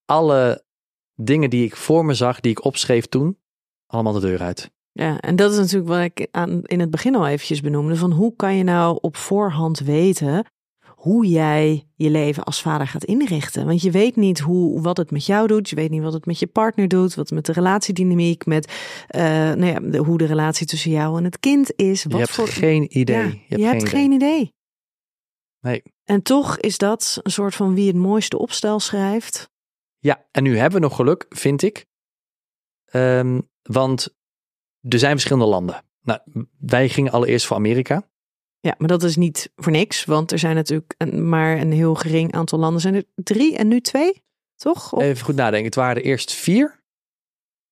Alle dingen die ik voor me zag, die ik opschreef toen, allemaal de deur uit. Ja, en dat is natuurlijk wat ik aan, in het begin al eventjes benoemde. Van hoe kan je nou op voorhand weten hoe jij je leven als vader gaat inrichten? Want je weet niet hoe, wat het met jou doet. Je weet niet wat het met je partner doet. Wat met de relatiedynamiek, met uh, nou ja, hoe de relatie tussen jou en het kind is. Wat je hebt voor... geen idee. je hebt, je hebt geen idee. Nee. En toch is dat een soort van wie het mooiste opstel schrijft. Ja, en nu hebben we nog geluk, vind ik. Um, want er zijn verschillende landen. Nou, wij gingen allereerst voor Amerika. Ja, maar dat is niet voor niks, want er zijn natuurlijk maar een heel gering aantal landen. Zijn er drie en nu twee, toch? Even goed nadenken. Het waren er eerst vier.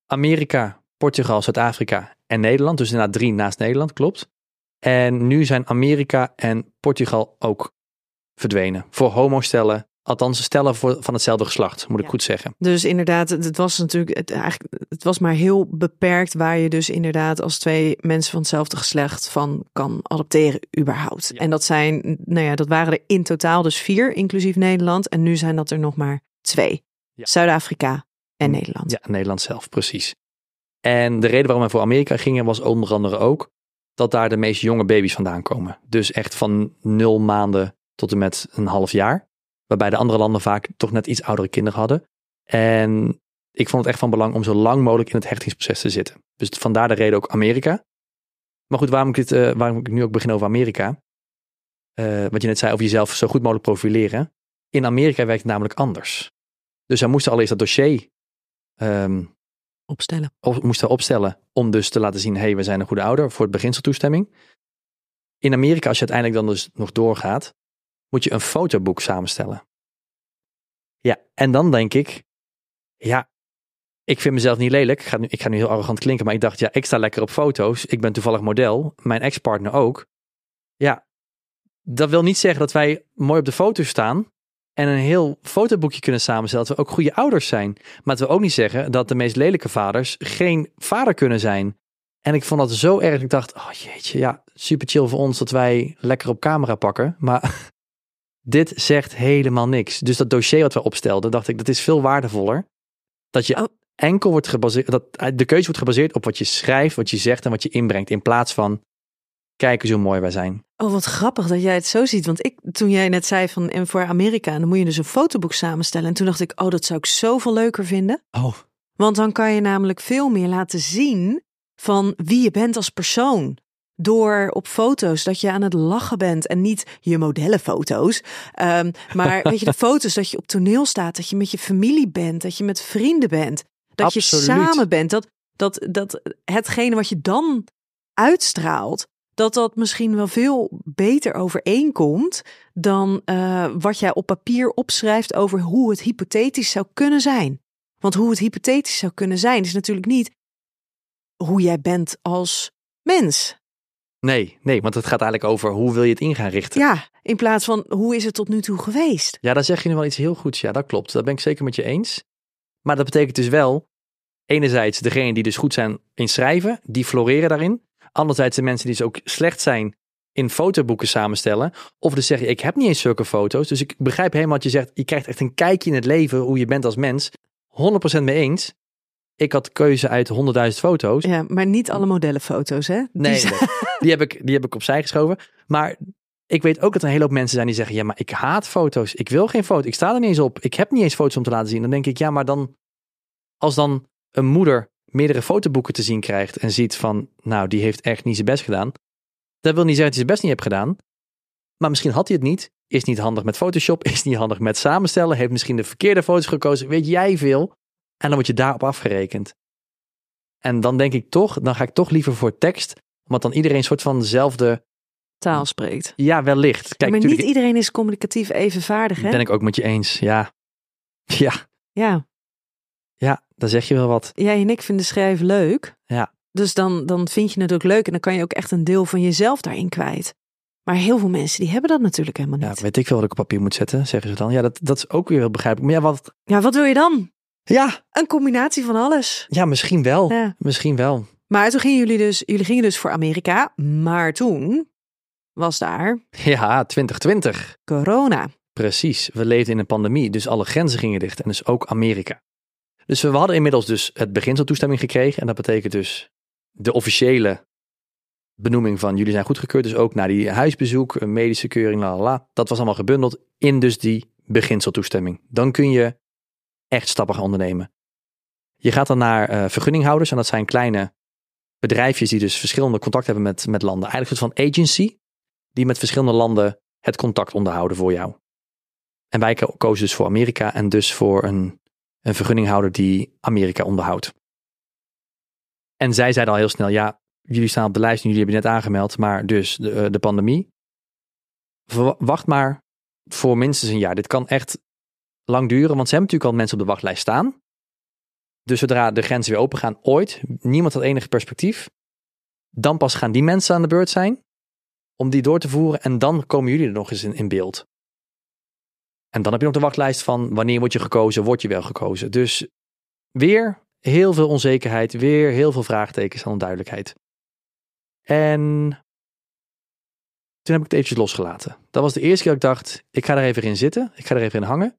Amerika, Portugal, Zuid-Afrika en Nederland. Dus inderdaad drie naast Nederland, klopt. En nu zijn Amerika en Portugal ook verdwenen. Voor homostellen, althans stellen voor, van hetzelfde geslacht, moet ik goed zeggen. Dus inderdaad, het was natuurlijk het, eigenlijk, het was maar heel beperkt waar je dus inderdaad als twee mensen van hetzelfde geslacht van kan adopteren überhaupt. En dat zijn, nou ja, dat waren er in totaal dus vier, inclusief Nederland. En nu zijn dat er nog maar twee. Zuid-Afrika en Nederland. Ja, Nederland zelf, precies. En de reden waarom we voor Amerika gingen was onder andere ook dat daar de meest jonge baby's vandaan komen. Dus echt van nul maanden tot en met een half jaar. Waarbij de andere landen vaak toch net iets oudere kinderen hadden. En ik vond het echt van belang om zo lang mogelijk in het hechtingsproces te zitten. Dus vandaar de reden ook Amerika. Maar goed, waarom ik, dit, uh, waarom ik nu ook begin over Amerika? Uh, wat je net zei over jezelf zo goed mogelijk profileren. In Amerika werkt het namelijk anders. Dus zij moesten allereerst dat dossier um, opstellen. Op, moesten opstellen om dus te laten zien, hé, hey, we zijn een goede ouder voor het beginseltoestemming. In Amerika, als je uiteindelijk dan dus nog doorgaat, moet je een fotoboek samenstellen. Ja, en dan denk ik, ja, ik vind mezelf niet lelijk. Ik ga, nu, ik ga nu heel arrogant klinken, maar ik dacht, ja, ik sta lekker op foto's. Ik ben toevallig model. Mijn ex-partner ook. Ja, dat wil niet zeggen dat wij mooi op de foto staan en een heel fotoboekje kunnen samenstellen. Dat we ook goede ouders zijn. Maar dat wil ook niet zeggen dat de meest lelijke vaders geen vader kunnen zijn. En ik vond dat zo erg. Ik dacht, oh jeetje, ja, super chill voor ons dat wij lekker op camera pakken. Maar dit zegt helemaal niks. Dus dat dossier wat we opstelden, dacht ik, dat is veel waardevoller. Dat je Oh. enkel wordt gebaseerd, dat de keuze wordt gebaseerd op wat je schrijft, wat je zegt en wat je inbrengt. In plaats van, kijk eens hoe mooi wij zijn. Oh, wat grappig dat jij het zo ziet. Want ik, toen jij net zei van en voor Amerika, dan moet je dus een fotoboek samenstellen. En toen dacht ik, oh, dat zou ik zoveel leuker vinden. Oh, Want dan kan je namelijk veel meer laten zien van wie je bent als persoon. Door op foto's dat je aan het lachen bent en niet je modellenfoto's. Ehm, *laughs* maar weet je, de foto's dat je op toneel staat, dat je met je familie bent, dat je met vrienden bent, dat je samen bent. Dat, dat, dat hetgene wat je dan uitstraalt, dat dat misschien wel veel beter overeenkomt dan eh, wat jij op papier opschrijft over hoe het hypothetisch zou kunnen zijn. Want hoe het hypothetisch zou kunnen zijn, is natuurlijk niet hoe jij bent als mens. Nee, nee, want het gaat eigenlijk over hoe wil je het in gaan richten. Ja, in plaats van hoe is het tot nu toe geweest? Ja, daar zeg je nu wel iets heel goeds. Ja, dat klopt. Dat ben ik zeker met je eens. Maar dat betekent dus wel, enerzijds degenen die dus goed zijn in schrijven, die floreren daarin. Anderzijds de mensen die dus ook slecht zijn in fotoboeken samenstellen. Of dus zeggen, ik heb niet eens zulke foto's. Dus ik begrijp helemaal wat je zegt. Je krijgt echt een kijkje in het leven, hoe je bent als mens. 100% mee eens. Ik had keuze uit 100.000 foto's. Ja, maar niet alle modellenfoto's, hè? Die Nee, zijn- nee. Die, heb ik, die heb ik opzij geschoven. Maar ik weet ook dat er een hele hoop mensen zijn die zeggen: Ja, maar ik haat foto's. Ik wil geen foto. Ik sta er niet eens op. Ik heb niet eens foto's om te laten zien. Dan denk ik: Ja, maar dan, als dan een moeder meerdere fotoboeken te zien krijgt en ziet van: Nou, die heeft echt niet zijn best gedaan. Dat wil niet zeggen dat hij zijn best niet heeft gedaan. Maar misschien had hij het niet. Is niet handig met Photoshop. Is niet handig met samenstellen. Heeft misschien de verkeerde foto's gekozen. Weet jij veel. En dan word je daarop afgerekend. En dan denk ik toch, dan ga ik toch liever voor tekst. Omdat dan iedereen een soort van dezelfde, taal spreekt. ja wellicht. Kijk, maar niet iedereen is communicatief even vaardig, hè? ben ik ook met je eens. Ja. *laughs* Ja, Ja, ja, dan zeg je wel wat. jij en ik vinden schrijven leuk. Ja. Dus dan, dan vind je het ook leuk en dan kan je ook echt een deel van jezelf daarin kwijt. Maar heel veel mensen die hebben dat natuurlijk helemaal Ja, niet. weet ik veel wat ik op papier moet zetten, zeggen ze dan. Ja, dat, dat is ook weer heel begrijpelijk. Maar ja, wat, Ja, wat wil je dan? Ja, Een combinatie van alles. ja misschien wel. Ja. Misschien wel. Maar toen gingen jullie dus, jullie gingen dus voor Amerika. Maar toen was daar Ja, 2020. corona. Precies. We leefden in een pandemie, dus alle grenzen gingen dicht. En dus ook Amerika. Dus we hadden inmiddels dus het beginseltoestemming gekregen. En dat betekent dus de officiële benoeming van jullie zijn goedgekeurd. Dus ook naar die huisbezoek, een medische keuring, la la la. Dat was allemaal gebundeld in dus die beginseltoestemming. Dan kun je echt stappen gaan ondernemen. Je gaat dan naar eh, vergunninghouders. En dat zijn kleine bedrijfjes die dus verschillende contacten hebben met, met landen. Eigenlijk een soort van agency. Die met verschillende landen het contact onderhouden voor jou. En wij ko- kozen dus voor Amerika en dus voor een, een vergunninghouder die Amerika onderhoudt. En zij zeiden al heel snel, ja, jullie staan op de lijst en jullie hebben je net aangemeld, maar dus de, eh, de pandemie. Wacht maar voor minstens een jaar. Dit kan echt lang duren, want ze hebben natuurlijk al mensen op de wachtlijst staan. Dus zodra de grenzen weer open gaan, ooit, niemand had enig perspectief. Dan pas gaan die mensen aan de beurt zijn om die door te voeren en dan komen jullie er nog eens in, in beeld. En dan heb je nog de wachtlijst van wanneer word je gekozen, word je wel gekozen. Dus weer heel veel onzekerheid, weer heel veel vraagtekens en onduidelijkheid. En toen heb ik het eventjes losgelaten. Dat was de eerste keer dat ik dacht, ik ga er even in zitten, ik ga er even in hangen.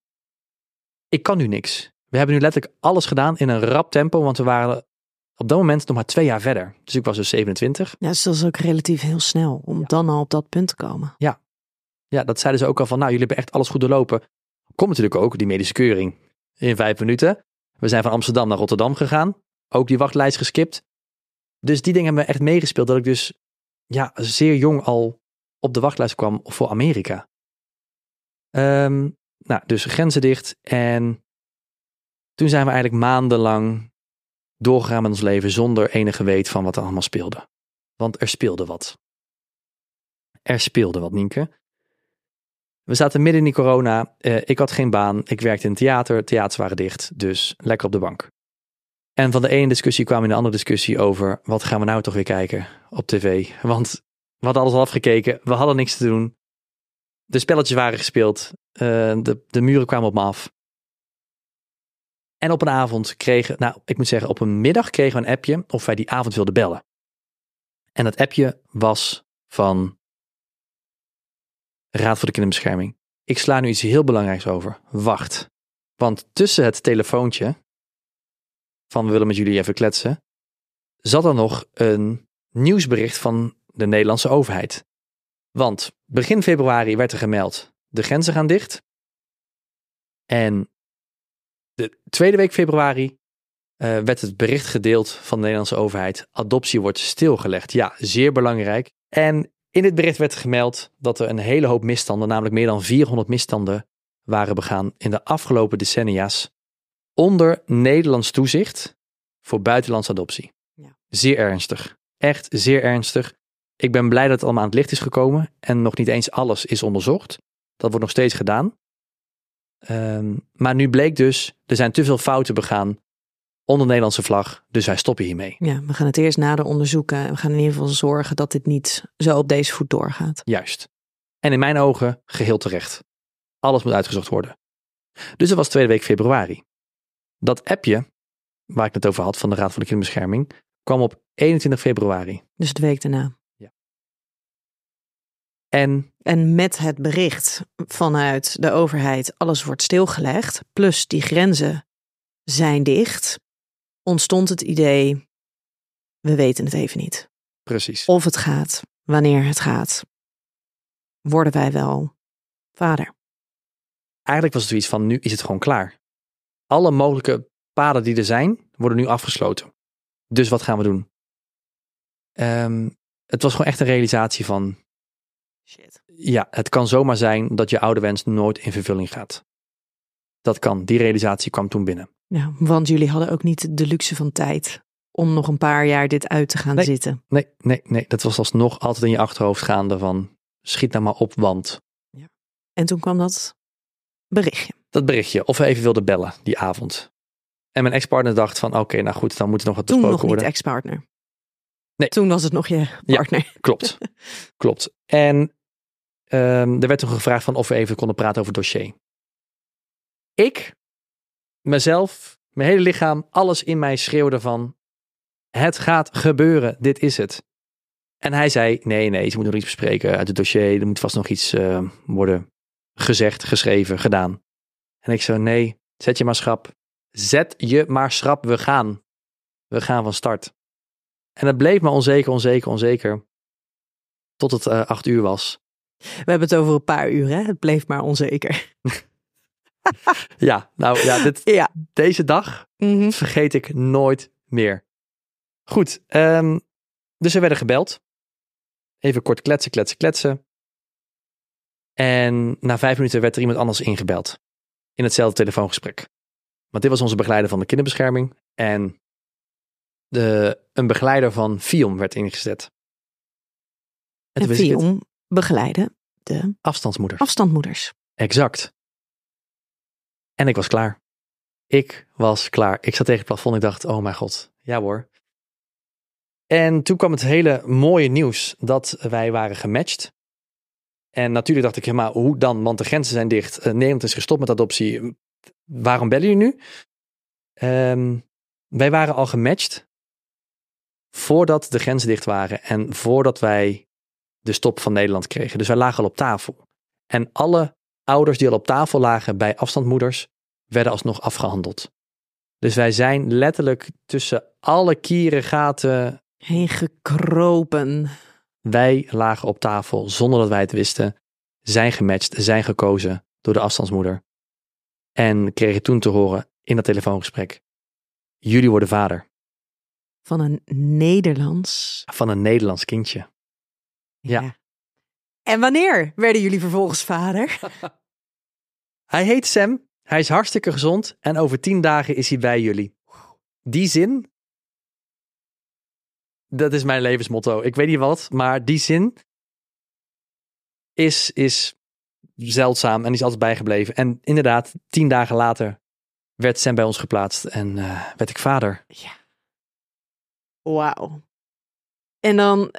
Ik kan nu niks. We hebben nu letterlijk alles gedaan in een rap tempo, want we waren op dat moment nog maar twee jaar verder. Dus ik was dus 27. Ja, dus dat is ook relatief heel snel om dan al op dat punt te komen. Ja, dat zeiden ze ook al van, nou, jullie hebben echt alles goed doorlopen. Komt natuurlijk ook die medische keuring in vijf minuten. We zijn van Amsterdam naar Rotterdam gegaan. Ook die wachtlijst geskipt. Dus die dingen hebben me echt meegespeeld dat ik dus ja, zeer jong al op de wachtlijst kwam voor Amerika. Ehm, nou, dus grenzen dicht. En toen zijn we eigenlijk maandenlang doorgegaan met ons leven zonder enige weet van wat er allemaal speelde. Want er speelde wat. Er speelde wat, Nienke. We zaten midden in die corona. Eh, ik had geen baan. Ik werkte in theater. Theaters waren dicht. Dus lekker op de bank. En van de ene discussie kwam in de andere discussie over wat gaan we nou toch weer kijken op tv. Want we hadden alles al afgekeken, we hadden niks te doen. De spelletjes waren gespeeld, uh, de, de muren kwamen op me af. En op een avond kregen, nou ik moet zeggen, op een middag kregen we een appje of wij die avond wilden bellen. En dat appje was van Raad voor de Kinderbescherming. Ik sla nu iets heel belangrijks over. Wacht. Want tussen het telefoontje van we willen met jullie even kletsen, zat er nog een nieuwsbericht van de Nederlandse overheid. Want begin februari werd er gemeld, de grenzen gaan dicht. En de tweede week februari uh, werd het bericht gedeeld van de Nederlandse overheid, adoptie wordt stilgelegd. Ja, zeer belangrijk. En in het bericht werd gemeld dat er een hele hoop misstanden, namelijk meer dan 400 misstanden, waren begaan in de afgelopen decennia's onder Nederlands toezicht voor buitenlandse adoptie. Ja. Zeer ernstig. Echt zeer ernstig. Ik ben blij dat het allemaal aan het licht is gekomen en nog niet eens alles is onderzocht. Dat wordt nog steeds gedaan. Um, maar nu bleek dus, er zijn te veel fouten begaan onder Nederlandse vlag, dus wij stoppen hiermee. Ja, we gaan het eerst nader onderzoeken en we gaan in ieder geval zorgen dat dit niet zo op deze voet doorgaat. Juist. En in mijn ogen geheel terecht. Alles moet uitgezocht worden. Dus dat was tweede week februari. Dat appje, waar ik het over had van de Raad voor de Kinderbescherming, kwam op 21 februari. Dus de week daarna. En, en met het bericht vanuit de overheid, alles wordt stilgelegd, plus die grenzen zijn dicht, ontstond het idee, we weten het even niet. Precies. Of het gaat, wanneer het gaat. Worden wij wel vader? Eigenlijk was het zoiets van, nu is het gewoon klaar. Alle mogelijke paden die er zijn, worden nu afgesloten. Dus wat gaan we doen? Um, het was gewoon echt een realisatie van, Shit. ja, het kan zomaar zijn dat je oude wens nooit in vervulling gaat. Dat kan. Die realisatie kwam toen binnen. Ja, want jullie hadden ook niet de luxe van tijd om nog een paar jaar dit uit te gaan zitten. Nee, nee, nee. Dat was alsnog altijd in je achterhoofd gaande van schiet nou maar op, want. Ja. En toen kwam dat berichtje. Dat berichtje, of we even wilden bellen die avond. En mijn ex-partner dacht van oké, nou goed, dan moet er nog wat besproken worden. Toen nog niet ex-partner. Nee. Toen was het nog je partner. Ja, klopt, *laughs* klopt. En um, er werd toen gevraagd van of we even konden praten over het dossier. Ik mezelf, mijn hele lichaam, alles in mij schreeuwde van het gaat gebeuren, dit is het. En hij zei, nee, nee, ze moet nog iets bespreken uit het dossier. Er moet vast nog iets uh, worden gezegd, geschreven, gedaan. En ik zo, nee, zet je maar schrap. Zet je maar schrap, we gaan. We gaan van start. En het bleef maar onzeker, onzeker, onzeker. Tot het uh, acht uur was. We hebben het over een paar uur, hè? Het bleef maar onzeker. *laughs* ja, nou ja, dit, ja. deze dag mhm. vergeet ik nooit meer. Goed, um, dus we werden gebeld. Even kort kletsen, kletsen, kletsen. En na vijf minuten werd er iemand anders ingebeld. In hetzelfde telefoongesprek. Want dit was onze begeleider van de kinderbescherming. En de, een begeleider van FIOM werd ingezet. En, en FIOM begeleiden de afstandsmoeders. Afstandmoeders. Exact. En ik was klaar. Ik was klaar. Ik zat tegen het plafond. Ik dacht, oh mijn god, ja hoor. En toen kwam het hele mooie nieuws dat wij waren gematcht. En natuurlijk dacht ik, maar hoe dan? Want de grenzen zijn dicht. Uh, Nederland is gestopt met adoptie. Waarom bellen jullie nu? Um, wij waren al gematcht voordat de grenzen dicht waren en voordat wij de stop van Nederland kregen. Dus wij lagen al op tafel. En alle ouders die al op tafel lagen bij afstandmoeders, werden alsnog afgehandeld. Dus wij zijn letterlijk tussen alle kieren gaten heen gekropen. Wij lagen op tafel zonder dat wij het wisten, zijn gematcht, zijn gekozen door de afstandsmoeder. En kregen toen te horen in dat telefoongesprek: Jullie worden vader. Van een Nederlands. Van een Nederlands kindje. Ja. En wanneer werden jullie vervolgens vader? *laughs* hij heet Sam, hij is hartstikke gezond en over tien dagen is hij bij jullie. Die zin, dat is mijn levensmotto. Ik weet niet wat, maar die zin is, is zeldzaam en is altijd bijgebleven. En inderdaad, tien dagen later werd Sam bij ons geplaatst en eh, werd ik vader. Wauw. En dan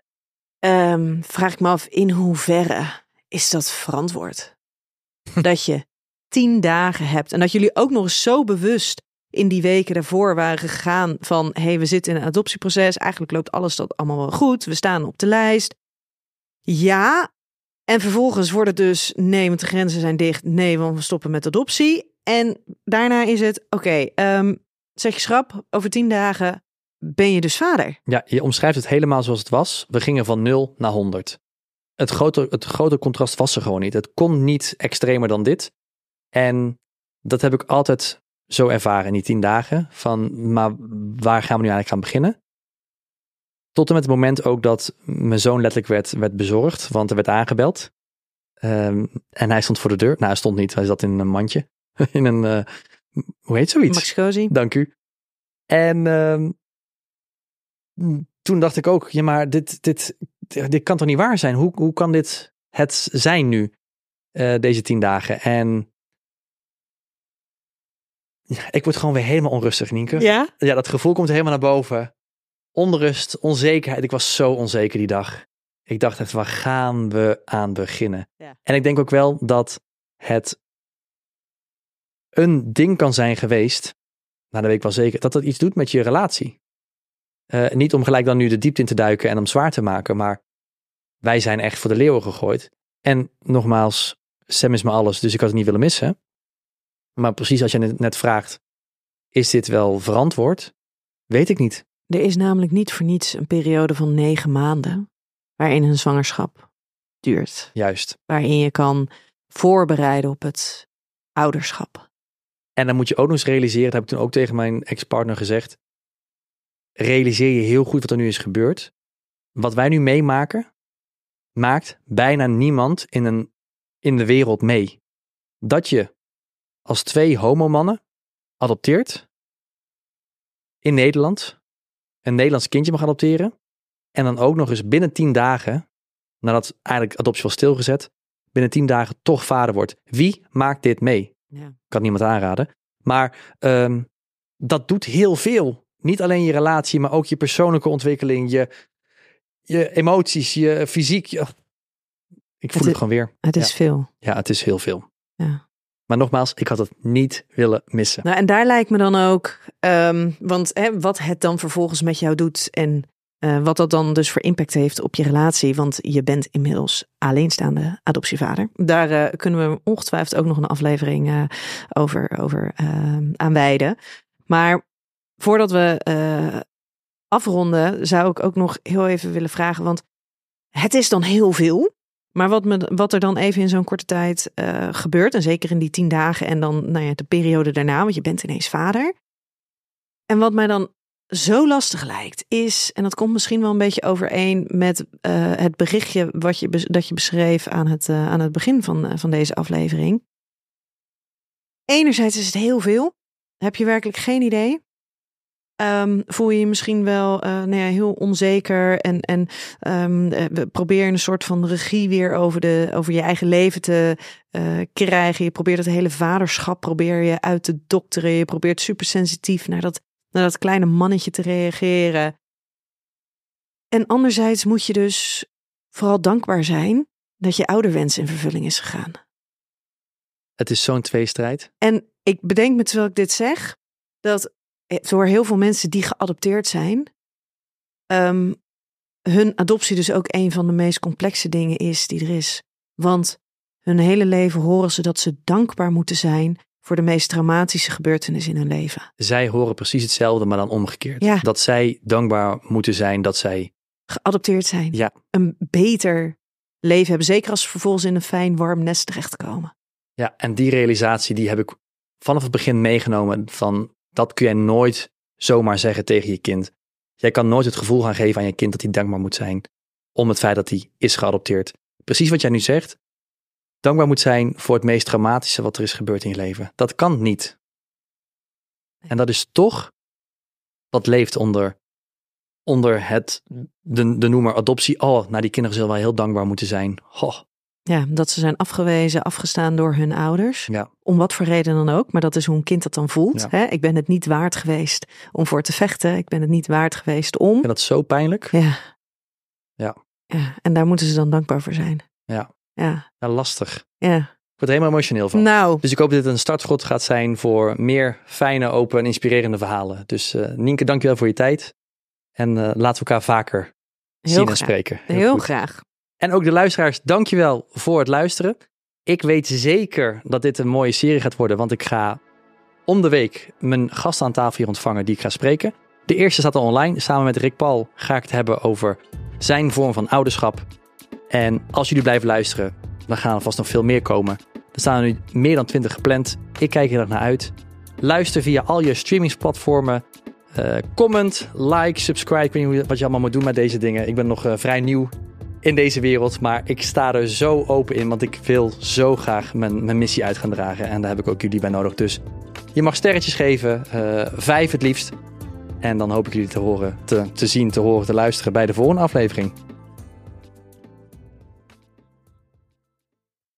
ehm, vraag ik me af, in hoeverre is dat verantwoord? *laughs* dat je tien dagen hebt en dat jullie ook nog eens zo bewust in die weken daarvoor waren gegaan van, hé, hey, we zitten in een adoptieproces, eigenlijk loopt alles dat allemaal wel goed, we staan op de lijst. Ja, en vervolgens wordt het dus, nee, want de grenzen zijn dicht, nee, want we stoppen met adoptie. En daarna is het, oké, ehm, zeg je schrap, over tien dagen ben je dus vader. Ja, je omschrijft het helemaal zoals het was. We gingen van 0 naar 100. Het grote, het grote contrast was er gewoon niet. Het kon niet extremer dan dit. En dat heb ik altijd zo ervaren in die tien dagen. Van, maar waar gaan we nu eigenlijk gaan beginnen? Tot en met het moment ook dat mijn zoon letterlijk werd, werd bezorgd, want er werd aangebeld. Ehm, en hij stond voor de deur. Nou, hij stond niet, hij zat in een mandje. *laughs* In een, eh, hoe heet zoiets? Max Cozy. Dank u. En ehm, toen dacht ik ook, ja maar dit, dit, dit kan toch niet waar zijn? Hoe, hoe kan dit het zijn nu, eh, deze tien dagen? En ja, ik word gewoon weer helemaal onrustig, Nienke. Ja? Ja, dat gevoel komt helemaal naar boven. Onrust, onzekerheid. Ik was zo onzeker die dag. Ik dacht echt, waar gaan we aan beginnen? Ja. En ik denk ook wel dat het een ding kan zijn geweest, nou dat weet ik wel zeker, dat dat iets doet met je relatie. Eh, niet om gelijk dan nu de diepte in te duiken en om zwaar te maken, maar wij zijn echt voor de leeuwen gegooid. En nogmaals, Sam is me alles, dus ik had het niet willen missen. Maar precies als je net- net vraagt, is dit wel verantwoord? Weet ik niet. Er is namelijk niet voor niets een periode van negen maanden waarin een zwangerschap duurt. Juist. Waarin je kan voorbereiden op het ouderschap. En dan moet je ook nog eens realiseren, dat heb ik toen ook tegen mijn ex-partner gezegd. Realiseer je heel goed wat er nu is gebeurd. Wat wij nu meemaken, maakt bijna niemand in, een, in de wereld mee. Dat je als twee homomannen adopteert in Nederland, een Nederlands kindje mag adopteren. En dan ook nog eens binnen tien dagen, nadat eigenlijk adoptie was stilgezet, binnen tien dagen toch vader wordt. Wie maakt dit mee? Ja. Kan niemand aanraden. Maar ehm, dat doet heel veel. Niet alleen je relatie, maar ook je persoonlijke ontwikkeling, je, je emoties, je fysiek. Je... Ik voel Het gewoon weer. Het is Ja. veel. Ja, het is heel veel. Ja. Maar nogmaals, ik had het niet willen missen. Nou, en daar lijkt me dan ook, ehm, want hè, wat het dan vervolgens met jou doet en eh, wat dat dan dus voor impact heeft op je relatie, want je bent inmiddels alleenstaande adoptievader. Daar eh, kunnen we ongetwijfeld ook nog een aflevering eh, over, over ehm, aan wijden. Maar voordat we eh, afronden, zou ik ook nog heel even willen vragen, want het is dan heel veel. Maar wat, me, wat er dan even in zo'n korte tijd eh, gebeurt, en zeker in die tien dagen en dan nou ja, de periode daarna, want je bent ineens vader. En wat mij dan zo lastig lijkt, is, en dat komt misschien wel een beetje overeen met eh, het berichtje wat je, dat je beschreef aan het, aan het begin van, van deze aflevering. Enerzijds is het heel veel. Heb je werkelijk geen idee? Ehm, voel je je misschien wel eh, nou ja, heel onzeker en, en ehm, eh, we proberen een soort van regie weer over, de, over je eigen leven te eh, krijgen. Je probeert het hele vaderschap probeer je uit te dokteren. Je probeert super sensitief naar dat, naar dat kleine mannetje te reageren. En anderzijds moet je dus vooral dankbaar zijn dat je ouderwens in vervulling is gegaan. Het is zo'n tweestrijd. En ik bedenk me terwijl ik dit zeg, dat voor heel veel mensen die geadopteerd zijn, ehm, hun adoptie dus ook een van de meest complexe dingen is die er is. Want hun hele leven horen ze dat ze dankbaar moeten zijn voor de meest traumatische gebeurtenissen in hun leven. Zij horen precies hetzelfde, maar dan omgekeerd. Ja. Dat zij dankbaar moeten zijn dat zij. Geadopteerd zijn. Ja. Een beter leven hebben. Zeker als ze vervolgens in een fijn warm nest terechtkomen. Ja, en die realisatie die heb ik vanaf het begin meegenomen. Van dat kun jij nooit zomaar zeggen tegen je kind. Jij kan nooit het gevoel gaan geven aan je kind dat hij dankbaar moet zijn. Om het feit dat hij is geadopteerd. Precies wat jij nu zegt. Dankbaar moet zijn voor het meest traumatische wat er is gebeurd in je leven. Dat kan niet. En dat is toch wat leeft onder, onder het, de, de noemer adoptie. Oh, nou die kinderen zullen wel heel dankbaar moeten zijn. Oh, Ja, dat ze zijn afgewezen, afgestaan door hun ouders. Ja. Om wat voor reden dan ook. Maar dat is hoe een kind dat dan voelt. Ja. Hè? Ik ben het niet waard geweest om voor te vechten. Ik ben het niet waard geweest om. Vind dat zo pijnlijk. Ja. Ja. ja. En daar moeten ze dan dankbaar voor zijn. Ja. Ja. Ja, lastig. Ja. Ik word er helemaal emotioneel van. Nou, Dus ik hoop dat dit een startschot gaat zijn voor meer fijne, open en inspirerende verhalen. Dus eh Nienke, dankjewel voor je tijd. En eh, laten we elkaar vaker heel zien en spreken. Heel, goed. graag. En ook de luisteraars, dankjewel voor het luisteren. Ik weet zeker dat dit een mooie serie gaat worden, want ik ga om de week mijn gast aan tafel hier ontvangen die ik ga spreken. De eerste staat al online. Samen met Rick Paul ga ik het hebben over zijn vorm van ouderschap. En als jullie blijven luisteren, dan gaan er vast nog veel meer komen. Er staan er nu meer dan 20 gepland. Ik kijk er naar uit. Luister via al je streamingsplatformen. Eh, comment, like, subscribe. Ik weet niet wat je allemaal moet doen met deze dingen. Ik ben nog eh, vrij nieuw in deze wereld. Maar ik sta er zo open in. Want ik wil zo graag mijn, mijn missie uit gaan dragen. En daar heb ik ook jullie bij nodig. Dus je mag sterretjes geven. eh, vijf het liefst. En dan hoop ik jullie te horen, te, te zien, te horen, te luisteren bij de volgende aflevering.